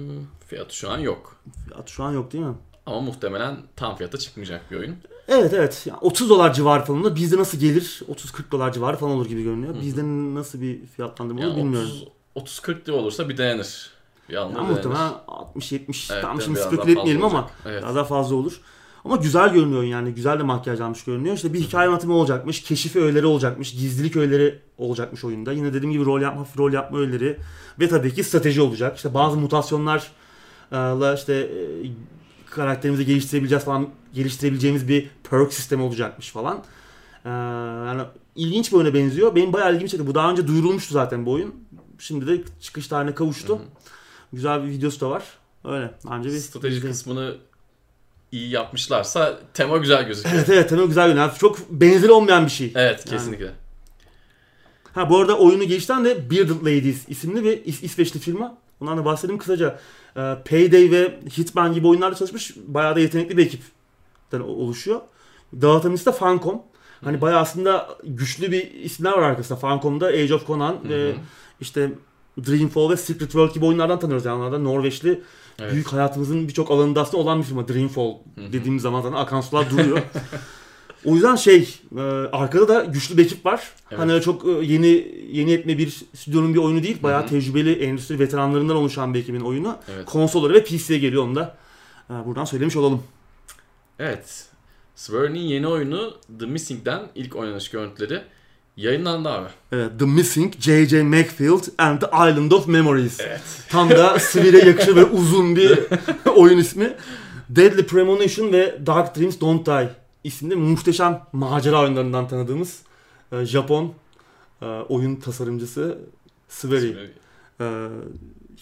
Fiyatı şu an yok. Fiyat şu an yok değil mi? Ama muhtemelen tam fiyata çıkmayacak bir oyun. Evet evet. Yani 30 dolar civarı falan da bizde nasıl gelir? 30-40 dolar civarı falan olur gibi görünüyor. Bizde nasıl bir fiyatlandırma olur Yani bilmiyorum. 30 30-40 diye olursa bir dayanır. Bir anda Ya dayanır. muhtemelen 60-70 Evet, tam şimdi daha etmeyelim ama. Evet. daha fazla olur. Ama güzel görünüyor yani. Güzel de makyaj almış görünüyor. İşte bir hikaye anlatımı olacakmış. Keşif öğeleri olacakmış. Gizlilik öğeleri olacakmış oyunda. Yine dediğim gibi rol yapma, rol yapma öğeleri. Ve tabii ki strateji olacak. İşte bazı mutasyonlarla işte e, karakterimizi geliştirebileceğiz falan geliştirebileceğimiz bir perk sistemi olacakmış falan. Ee, yani ilginç bir oyuna benziyor. Benim bayağı ilgimi çekti. Bu daha önce duyurulmuştu zaten bu oyun. Şimdi de çıkış tarihine kavuştu. Hı hı. Güzel bir videosu da var. Öyle. Bence bir Strateji izleyin. kısmını iyi yapmışlarsa tema güzel gözüküyor. Evet evet temel güzel görünüyor. Yani çok benzeri olmayan bir şey. Evet Yani. kesinlikle. Ha bu arada oyunu geliştiren de Bearded Ladies isimli bir İs- İsveçli firma. Bundan da bahsedeyim kısaca. Ee, Payday ve Hitman gibi oyunlarda çalışmış bayağı da yetenekli bir ekipten oluşuyor. Dağıtımcısı da Funcom. Hani bayağı aslında güçlü bir isimler var arkasında. Funcom'da Age of Conan Hı ve işte Dreamfall ve Secret World gibi oyunlardan tanıyoruz. Yani onlarda Norveçli Evet. büyük hayatımızın birçok alanında aslında olan bir firma. Dreamfall hı. dediğimiz zaman zaten akan sular duruyor. o yüzden şey e, arkada da güçlü bir ekip var. Evet. Hani çok e, yeni yeni etme bir stüdyonun bir oyunu değil. Bayağı tecrübeli endüstri veteranlarından oluşan bir ekibin oyunu. Evet. Konsolları ve PC'ye geliyor onu da. e, buradan söylemiş olalım. Evet. Swear'nin yeni oyunu The Missing'den ilk oynanış görüntüleri yayınlandı abi. Evet, The Missing, J.J. Macfield and the Island of Memories. Evet. Tam da Swear'e yakışır ve uzun bir oyun ismi. Deadly Premonition ve Dark Dreams Don't Die isimli muhteşem macera oyunlarından tanıdığımız e, Japon e, oyun tasarımcısı Swery e,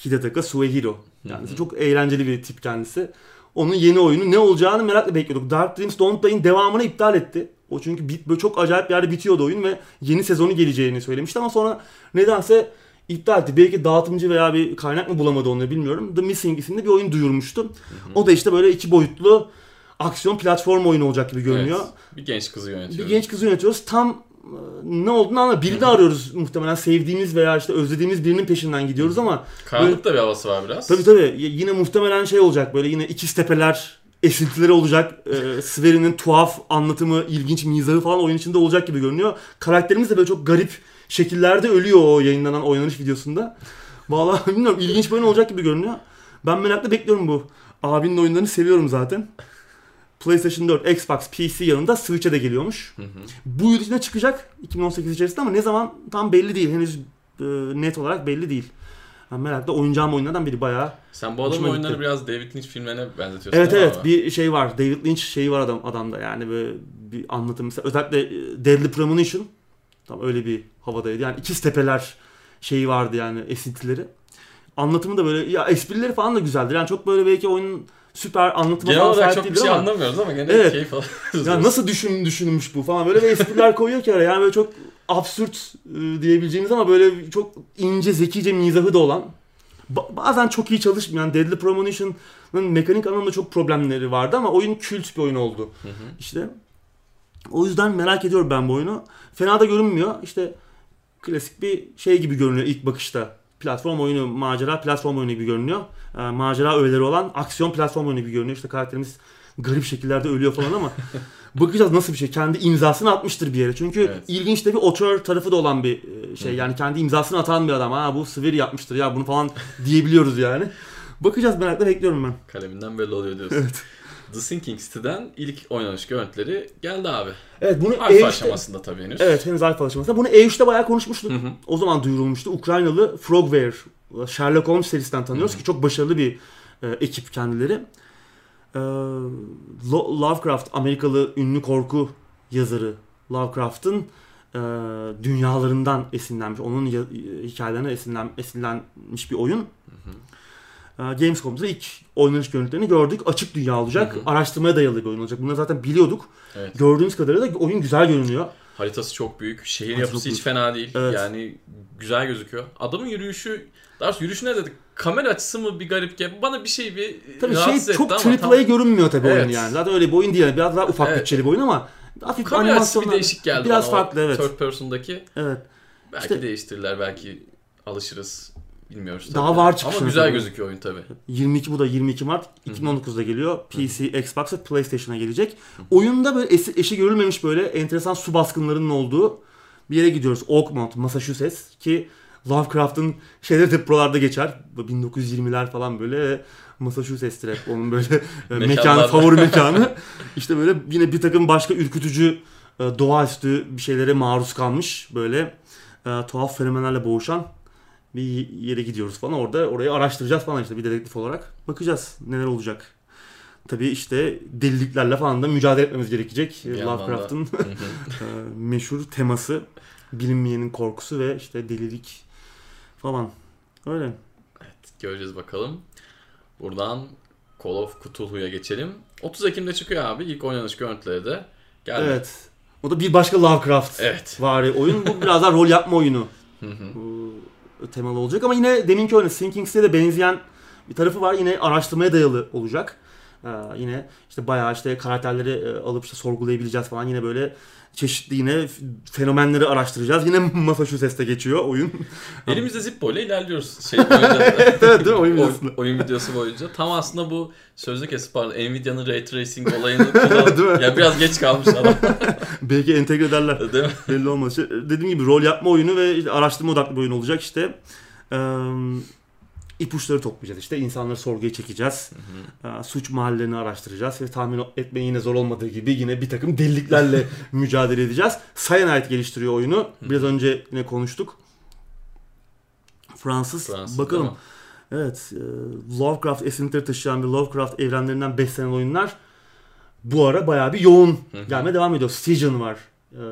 Hidetaka Suehiro. Yani Hı hı. çok eğlenceli bir tip kendisi. Onun yeni oyunu ne olacağını merakla bekliyorduk. Dark Dreams Don't Die'in devamını iptal etti. O çünkü bit, böyle çok acayip bir yerde bitiyordu oyun ve yeni sezonu geleceğini söylemişti ama sonra nedense iptal etti. Belki dağıtımcı veya bir kaynak mı bulamadı onu bilmiyorum. The Missing isimli bir oyun duyurmuştu. O da işte böyle iki boyutlu aksiyon platform oyunu olacak gibi görünüyor. Evet. Bir genç kızı Bir yönetiyor. genç kızı yönetiyoruz. Tam e, ne olduğunu anlamadım. Birini arıyoruz muhtemelen. Sevdiğimiz veya işte özlediğimiz birinin peşinden gidiyoruz ama Karanlık da bir havası var biraz. tabii tabii yine muhtemelen şey olacak böyle yine ikiz tepeler esintileri olacak. E, Sveri'nin tuhaf anlatımı, ilginç mizahı falan oyun içinde olacak gibi görünüyor. Karakterimiz de böyle çok garip şekillerde ölüyor o yayınlanan oynanış videosunda. Vallahi bilmiyorum ilginç bir oyun olacak gibi görünüyor. Ben merakla bekliyorum bu. Abinin oyunlarını seviyorum zaten. PlayStation 4, Xbox, PC yanında Switch'e de geliyormuş. Hı hı. Bu yıl içinde çıkacak 2018 içerisinde ama ne zaman tam belli değil. Henüz e, net olarak belli değil. Ben merakla oyuncağım oyunlardan biri bayağı. Sen bu adamın oyunları gitti. biraz David Lynch filmlerine benzetiyorsun Evet evet abi? bir şey var. David Lynch şeyi var adam adamda yani böyle bir anlatım. Mesela özellikle e, Deadly Premonition tam öyle bir havadaydı. Yani ikiz tepeler şeyi vardı yani esintileri. Anlatımı da böyle ya esprileri falan da güzeldir. Yani çok böyle belki oyunun süper anlatımı Genel falan olarak çok bir şey ama. anlamıyoruz ama gene Evet. keyif alıyoruz. Ya nasıl düşün, düşünülmüş bu falan böyle bir espriler koyuyor ki araya. Yani böyle çok absürt e, diyebileceğimiz ama böyle çok ince zekice mizahı da olan. Ba- bazen çok iyi çalışmayan Deadly Premonition'ın mekanik anlamda çok problemleri vardı ama oyun kült bir oyun oldu. Hı hı. İşte o yüzden merak ediyorum ben bu oyunu. Fena da görünmüyor. İşte klasik bir şey gibi görünüyor ilk bakışta. Platform oyunu, macera platform oyunu gibi görünüyor. Ee, macera öğeleri olan aksiyon platform oyunu gibi görünüyor. İşte karakterimiz garip şekillerde ölüyor falan ama bakacağız nasıl bir şey. Kendi imzasını atmıştır bir yere. Çünkü Evet. ilginç de bir otör tarafı da olan bir e, şey. Yani kendi imzasını atan bir adam. Ha bu Sveri yapmıştır ya bunu falan diyebiliyoruz yani. Bakacağız merakla bekliyorum ben. Kaleminden belli oluyor diyorsun. Evet. The Sinking City'den ilk oynanış görüntüleri geldi abi. Evet bunu Alfa E3'te aşamasında tabii henüz. Evet henüz alfa aşamasında. Bunu E3'te bayağı konuşmuştuk. Hı hı. O zaman duyurulmuştu. Ukraynalı Frogware, Sherlock Holmes serisinden tanıyoruz Hı hı. ki çok başarılı bir e, ekip kendileri. E, Lo- Lovecraft, Amerikalı ünlü korku yazarı Lovecraft'ın e, dünyalarından esinlenmiş, onun ya- hikayelerine esinlen, esinlenmiş bir oyun. E, Gamescom'da ilk oynanış görüntülerini gördük. Açık dünya olacak. Hı hı. Araştırmaya dayalı bir oyun olacak. Bunları zaten biliyorduk. Evet. Gördüğünüz kadarıyla da oyun güzel görünüyor. Haritası çok büyük. Şehir Haritası yapısı hiç fena değil. Evet. Yani güzel gözüküyor. Adamın yürüyüşü, daha doğrusu yürüyüşü ne dedik? Kamera açısı mı bir garip ki? Bana bir şey bir Tabii rahatsız şey çok AAA görünmüyor tabii oyun Evet. yani. Zaten öyle bir oyun değil. Biraz daha ufak Evet. bütçeli bir oyun ama hafif kamera açısı bir animasyonlar- değişik geldi Biraz bana. o farklı evet. Third person'daki. Evet. Belki İşte- değiştirirler, belki alışırız. Bilmiyoruz tabii. Daha var çıkışına Ama güzel tabii. gözüküyor oyun tabii. 22 bu da 22 Mart 2019'da geliyor. PC, Xbox ve PlayStation'a gelecek. Oyunda böyle eşi, eşi görülmemiş böyle enteresan su baskınlarının olduğu bir yere gidiyoruz. Oakmont, Massachusetts ki Lovecraft'ın şeyleri de buralarda geçer. Bu 1920'ler falan böyle Massachusetts'tir hep onun böyle e, mekanı, favori mekanı. İşte böyle yine bir takım başka ürkütücü e, doğaüstü bir şeylere maruz kalmış böyle e, tuhaf fenomenlerle boğuşan bir yere gidiyoruz falan. Orada orayı araştıracağız falan işte bir dedektif olarak. Bakacağız neler olacak. Tabii işte deliliklerle falan da mücadele etmemiz gerekecek. Lovecraft'ın meşhur teması bilinmeyenin korkusu ve işte delilik falan. Öyle. Göreceğiz bakalım. Buradan Call of Cthulhu'ya geçelim. 30 Ekim'de çıkıyor abi. İlk oynanış görüntüleri de geldi. Evet. O da bir başka Lovecraft Evet. vari oyun. Bu biraz daha rol yapma oyunu Hı hı. Temalı olacak ama yine deminki oyuna Sinking City'ye de benzeyen bir tarafı var. Yine araştırmaya dayalı olacak. Ee, yine işte bayağı işte karakterleri e, alıp işte sorgulayabileceğiz falan. Yine böyle çeşitli yine fenomenleri araştıracağız. Yine Massachusetts'te geçiyor oyun. Elimizde Zippo ile ilerliyoruz. Şey boyunca, evet değil mi? Oyun videosunda. oyun videosu boyunca. Tam aslında bu sözlü kesip pardon Nvidia'nın Ray Tracing olayını kullan. Ya biraz geç kalmış adam. Belki entegre ederler. Değil mi? Belli olmaz. İşte dediğim gibi rol yapma oyunu ve işte araştırma odaklı bir oyun olacak işte. Ee, ipuçları toplayacağız işte. insanları sorguya çekeceğiz. Ee, suç mahallelerini araştıracağız ve tahmin etmenin yine zor olmadığı gibi yine bir takım deliliklerle mücadele edeceğiz. Cyanide geliştiriyor oyunu. Biraz önce yine konuştuk. Fransız. Fransız, Bakalım. Evet. e, Lovecraft esintileri taşıyan bir Lovecraft evrenlerinden beslenen oyunlar bu ara bayağı bir yoğun Hı hı. gelmeye devam ediyor. Stygian var. E,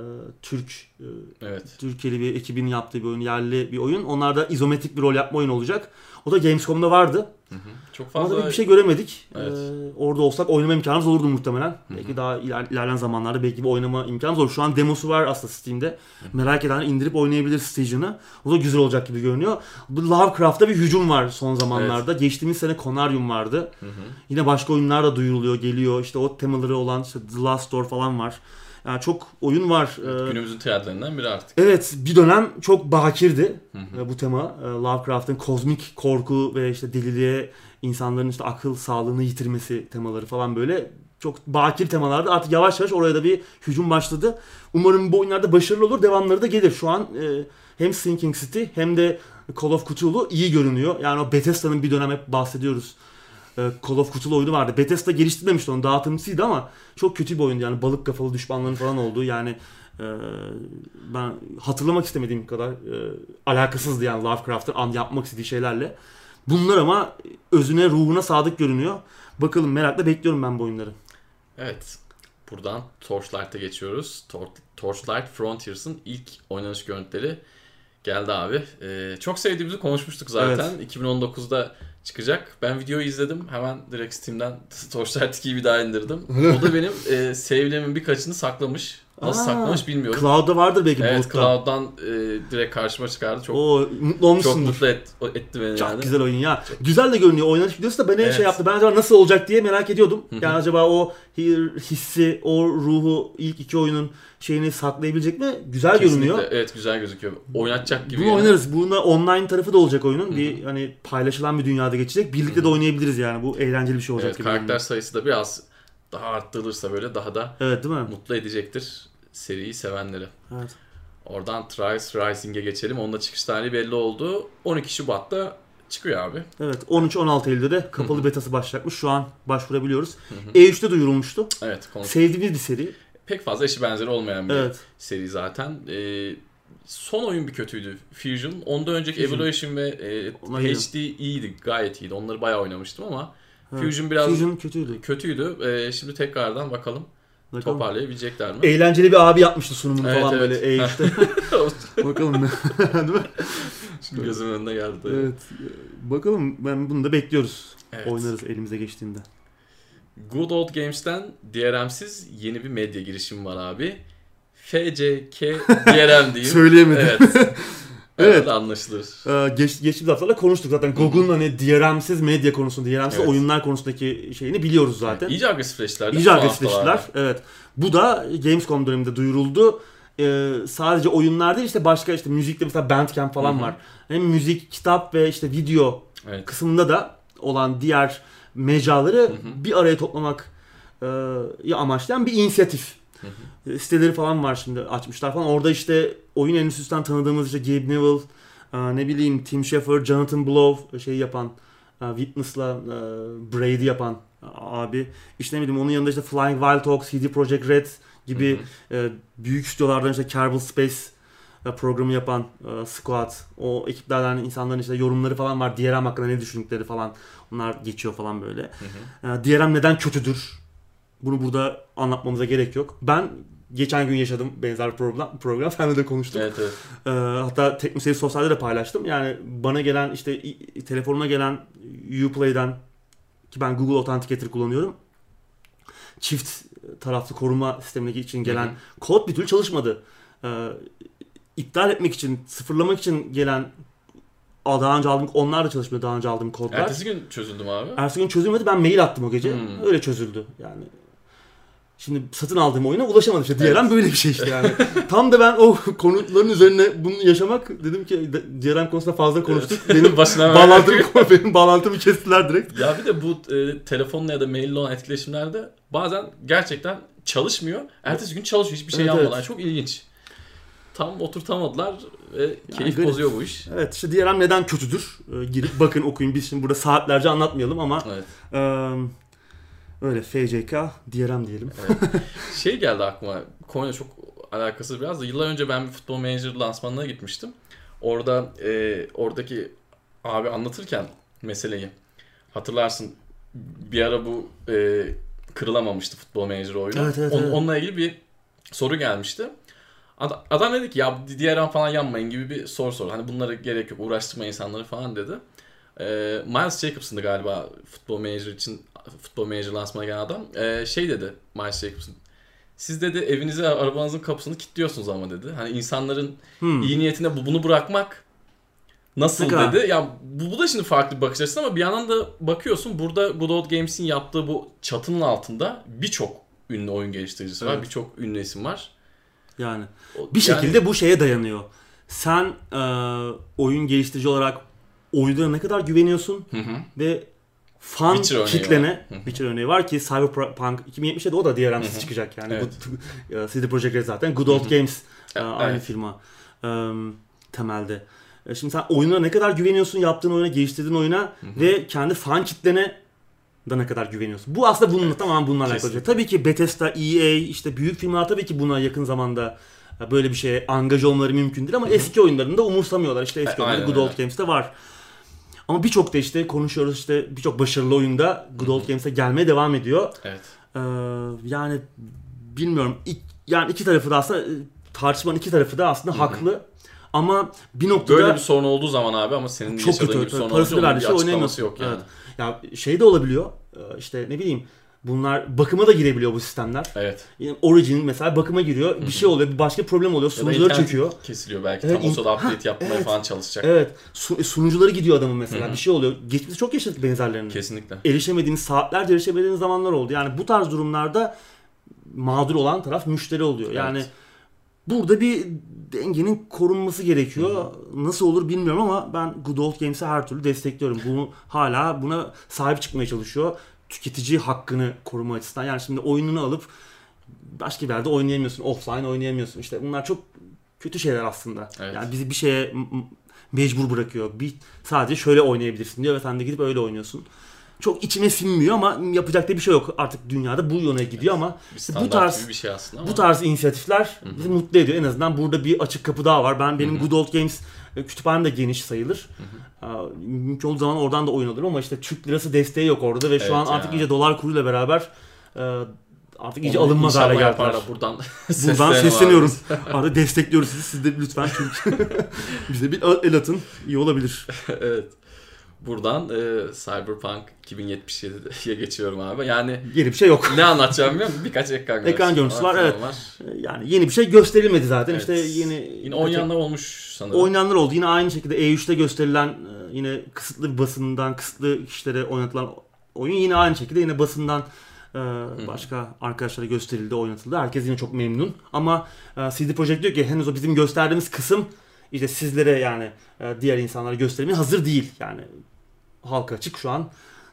Türk e, Evet. Türkiye'li bir ekibin yaptığı bir oyun, yerli bir oyun. Onlar da izometrik bir rol yapma oyunu olacak. O da Gamescom'da vardı. Hı hı. Çok fazla bir şey göremedik. Evet. Ee, orada olsak oynama imkanımız olurdu muhtemelen. Belki daha iler, ilerleyen zamanlarda belki bir oynama imkanımız olur. Şu an demosu var aslında Steam'de. Merak eden indirip oynayabilir Stygian'ı. O da güzel olacak gibi görünüyor. Bu Lovecraft'ta bir hücum var son zamanlarda. Geçtiğimiz sene Conarium vardı. Hı hı. Yine başka oyunlar da duyuruluyor, geliyor. İşte o temaları olan işte The Last Door falan var. Yani çok oyun var. Ee, Günümüzün trendlerinden biri artık. Evet bir dönem çok bakirdi Hı hı. e, bu tema. E, Lovecraft'ın kozmik korku ve işte deliliğe insanların işte akıl sağlığını yitirmesi temaları falan böyle çok bakir temalardı. Artık yavaş yavaş oraya da bir hücum başladı. Umarım bu oyunlarda başarılı olur. Devamları da gelir. Şu an e, hem Sinking City hem de Call of Cthulhu iyi görünüyor. Yani o Bethesda'nın bir dönem hep bahsediyoruz. E, Call of Cthulhu oyunu vardı. Bethesda geliştirmemişti onu. Dağıtımcısıydı ama çok kötü bir oyundu. Yani balık kafalı düşmanların falan olduğu. Yani e, ben hatırlamak istemediğim kadar e, alakasızdı yani Lovecraft'ın an yapmak istediği şeylerle. Bunlar ama özüne, ruhuna sadık görünüyor. Bakalım merakla bekliyorum ben bu oyunları. Evet. Buradan Torchlight'a geçiyoruz. Tor- Torchlight Frontiers'ın ilk oynanış görüntüleri geldi abi. Ee, çok sevdiğimizi konuşmuştuk zaten. 2019'da çıkacak. Ben videoyu izledim. Hemen direkt Steam'den Torchlight 2'yi bir daha indirdim. o da benim e, save'lerimin birkaçını saklamış. Nasıl Aa, saklamış bilmiyorum. Cloud'da vardır belki evet bulutta. Cloud'dan e, direkt karşıma çıkardı. Çok O mutlu çok olmuşsundur. mutlu et, o- etti beni Çok yani. güzel oyun ya. Güzel de görünüyor. Oynanış videosu da beni Evet. şey yaptı. Ben acaba nasıl olacak diye merak ediyordum. Yani acaba o hi- hissi, o ruhu ilk iki oyunun şeyini saklayabilecek mi? Güzel Kesinlikle, görünüyor. Evet güzel gözüküyor. Oynatacak gibi. Bunu yani. oynarız. Bunda online tarafı da olacak oyunun. Bir hani paylaşılan bir dünyada geçecek. Birlikte de oynayabiliriz yani. Bu eğlenceli bir şey olacak Evet, gibi. karakter görünüyor. sayısı da biraz daha arttırılırsa böyle daha da Evet değil mi? mutlu edecektir seriyi sevenleri. Evet. Oradan Trials Rising'e geçelim. Onun da çıkış tarihi belli oldu. 12 Şubat'ta Çıkıyor abi. Evet 13-16 Eylül'de de kapalı betası başlayacakmış. Şu an başvurabiliyoruz. E3'te duyurulmuştu. Evet konuş. Sevdiğimiz bir seri. Pek fazla eşi benzeri olmayan bir Evet. seri zaten. Ee, son oyun bir kötüydü Fusion. Ondan önceki Fusion. Evaluation ve e, Ona HD iyiydi. Gayet iyiydi. Onları bayağı oynamıştım ama Evet. Fusion biraz Fusion kötüydü. kötüydü. Ee, şimdi tekrardan bakalım Bakalım. toparlayabilecekler mi? Eğlenceli bir abi yapmıştı sunumunu Evet, falan evet. böyle E3'te. Bakalım ne. Değil mi? Şimdi gözümün önüne geldi. Evet. Bakalım ben bunu da bekliyoruz. Evet. Oynarız elimize geçtiğinde. Good Old Games'ten DRM'siz yeni bir medya girişimi var abi. FCK DRM diyeyim. Söyleyemedim. Evet. Evet. Anlaşılır. Ee, geç, geçtiğimiz haftalarda konuştuk zaten. GOG'un hani DRM'siz medya konusunda, DRM'siz Evet. oyunlar konusundaki şeyini biliyoruz zaten. İyice agresifleştiler. İyice agresifleştiler. Evet. Bu da Gamescom döneminde duyuruldu. Ee, sadece oyunlar değil işte başka işte müzikte mesela Bandcamp falan Hı hı. var. Hem müzik, kitap ve işte video Evet. kısmında da olan diğer mecraları hı. bir araya toplamak e, ya amaçlayan bir inisiyatif. Hı E, Siteleri falan var şimdi açmışlar falan. Orada işte oyun endüstrisinden tanıdığımız işte Gabe Newell, e, ne bileyim Tim Schafer, Jonathan Blow şey yapan, e, Witness'la e, Brady yapan abi. İşte ne bileyim onun yanında işte Flying Wild Hog, CD Projekt Red gibi e, büyük stüdyolardan işte Kerbal Space e, programı yapan e, Squad, o ekiplerden insanların işte yorumları falan var. DRM hakkında ne düşündükleri falan. Onlar geçiyor falan böyle. Hı hı. E, DRM neden kötüdür? Bunu burada anlatmamıza gerek yok. Ben geçen gün yaşadım benzer program. program. Seninle de konuştuk. Evet evet. E, hatta Teknoseyir Sosyal'de de paylaştım. Yani bana gelen işte telefonuma gelen Uplay'den ki ben Google Authenticator kullanıyorum. Çift taraflı koruma sistemindeki için gelen Hı hı. kod bir türlü çalışmadı. Ee, iptal etmek için, sıfırlamak için gelen daha önce aldığım onlar da çalışmıyor daha önce aldığım kodlar. Ertesi gün çözüldü mü abi? Ertesi gün çözülmedi. Ben mail attım o gece. Hmm. Öyle çözüldü. Yani Şimdi satın aldığım oyuna ulaşamadım işte. DRM Evet. böyle bir şey işte yani. Tam da ben o konutların üzerine bunu yaşamak dedim ki DRM konusunda fazla konuştuk. Benim başına bağlantımı benim bağlantımı kestiler direkt. Ya bir de bu e, telefonla ya da maille olan etkileşimlerde bazen gerçekten çalışmıyor. Ertesi gün çalışıyor hiçbir şey Evet, yapmadan. evet. Çok ilginç. Tam oturtamadılar ve keyif garip. bozuyor bu iş. Evet işte DRM neden kötüdür? Ee, girip bakın okuyun. Biz şimdi burada saatlerce anlatmayalım ama Evet. eee, öyle FCK DRM diyelim. Şey geldi aklıma. Konuya çok alakası biraz da yıllar önce ben bir futbol manager lansmanına gitmiştim. Orada e, oradaki abi anlatırken meseleyi hatırlarsın bir ara bu e, kırılamamıştı futbol manager oyunu. Evet, evet, Onun- evet. Onunla ilgili bir soru gelmişti. Ad- Adam dedi ki ya DRM falan yanmayın gibi bir soru sordu. Hani bunlara gerek yok uğraştırma insanları falan dedi. Ee, Miles Jacobson'dı galiba futbol manager için futbol manager lansmana gelen adam. Ee, şey dedi Miles Jacobson. Siz dedi evinize arabanızın kapısını kilitliyorsunuz ama dedi. Hani insanların Hmm. iyi niyetine bu- bunu bırakmak nasıl kadar? dedi. Ya bu, bu da şimdi farklı bir bakış açısı ama bir yandan da bakıyorsun burada Good Old Games'in yaptığı bu çatının altında birçok ünlü oyun geliştiricisi var. Evet. Birçok ünlü isim var. Yani O- bir yani- şekilde bu şeye dayanıyor. Sen eee, oyun geliştirici olarak oyunlara ne kadar güveniyorsun Hı hı. ve fan Witcher kitlene var. Witcher örneği var ki Cyberpunk 2077 o da DRM'siz çıkacak yani. Evet. Bu, e, CD Projekt Red zaten Good Old. Games e, aynı Evet. firma e, temelde. E, Şimdi sen oyununa ne kadar güveniyorsun yaptığın oyuna, geliştirdiğin oyuna ve kendi fan kitlene da ne kadar güveniyorsun. Bu aslında bununla tamamen bununla alakalı. Kesinlikle. Tabii ki Bethesda, EA, işte büyük firmalar tabii ki buna yakın zamanda e, böyle bir şeye angaj olmaları mümkün değil ama eski oyunlarını da umursamıyorlar. İşte eski E, oyunları Good Old. Games'te var. Ama birçok da işte konuşuyoruz işte birçok başarılı oyunda Good Old Games'e gelmeye devam ediyor. Evet. Ee, yani bilmiyorum. İk- yani iki tarafı da aslında e, tartışmanın iki tarafı da aslında haklı. Ama bir noktada Böyle bir sorun olduğu zaman abi ama senin Çok yaşadığın kötü. gibi sorun onun verdiği bir şey açıklaması yok yani. Evet. ya şey de olabiliyor. Ee, işte ne bileyim bunlar bakıma da girebiliyor bu sistemler. Evet. Yani Origin mesela bakıma giriyor. Bir şey oluyor. Bir başka problem oluyor. Sunucuları çöküyor. Kesiliyor belki. Evet, Tam o sırada update yapmaya evet. falan çalışacak. Evet. Su- sunucuları gidiyor adamın mesela. Hı hı. Bir şey oluyor. Geçmişte çok yaşadık benzerlerini. Kesinlikle. erişemediğiniz saatlerce erişemediğiniz zamanlar oldu. Yani bu tarz durumlarda mağdur olan taraf müşteri oluyor. Yani Evet. burada bir dengenin korunması gerekiyor. Nasıl olur bilmiyorum ama ben Good Old Games'i her türlü destekliyorum. Bunu hala buna sahip çıkmaya çalışıyor. Tüketici hakkını koruma açısından. Yani şimdi oyununu alıp başka bir yerde oynayamıyorsun. Offline oynayamıyorsun. İşte bunlar çok kötü şeyler aslında. Evet. Yani bizi bir şeye mecbur bırakıyor. Bir sadece şöyle oynayabilirsin diyor ve sen de gidip öyle oynuyorsun. Çok içime sinmiyor ama yapacak da bir şey yok. Artık dünyada bu yöne gidiyor ama Bir İşte bu tarz bir şey aslında ama. bu tarz inisiyatifler bizi mutlu ediyor. En azından burada bir açık kapı daha var. Ben benim Hı hı. Good Old Games e, kütüphanem de geniş sayılır. Aa, Mümkün olduğu zaman oradan da oyun alırım ama işte Türk lirası desteği yok orada ve Evet şu an artık ya. iyice dolar kuruyla beraber e, artık iyice Onu alınmaz hale geldiler. Buradan Buradan sesleniyorum. Artık destekliyoruz sizi. Siz de lütfen çünkü bize bir el atın. İyi olabilir. evet. Buradan e, Cyberpunk 2077'ye geçiyorum abi. Yani Yeni bir şey yok. ne anlatacağım biliyor musun? Birkaç ekran görüntüsü, Ekran görüntüsü var, evet. Yani yeni bir şey gösterilmedi zaten. Evet. İşte yeni Yine oynayanlar olmuş sanırım. oynayanlar oldu. Yine aynı şekilde E3'te gösterilen e, yine kısıtlı bir basından kısıtlı kişilere oynatılan oyun yine aynı şekilde yine basından e, başka arkadaşlara gösterildi, oynatıldı. Herkes yine çok memnun. Ama e, CD Projekt diyor ki henüz o bizim gösterdiğimiz kısım işte sizlere yani e, diğer insanlara göstermeye hazır değil. Yani halka açık şu an.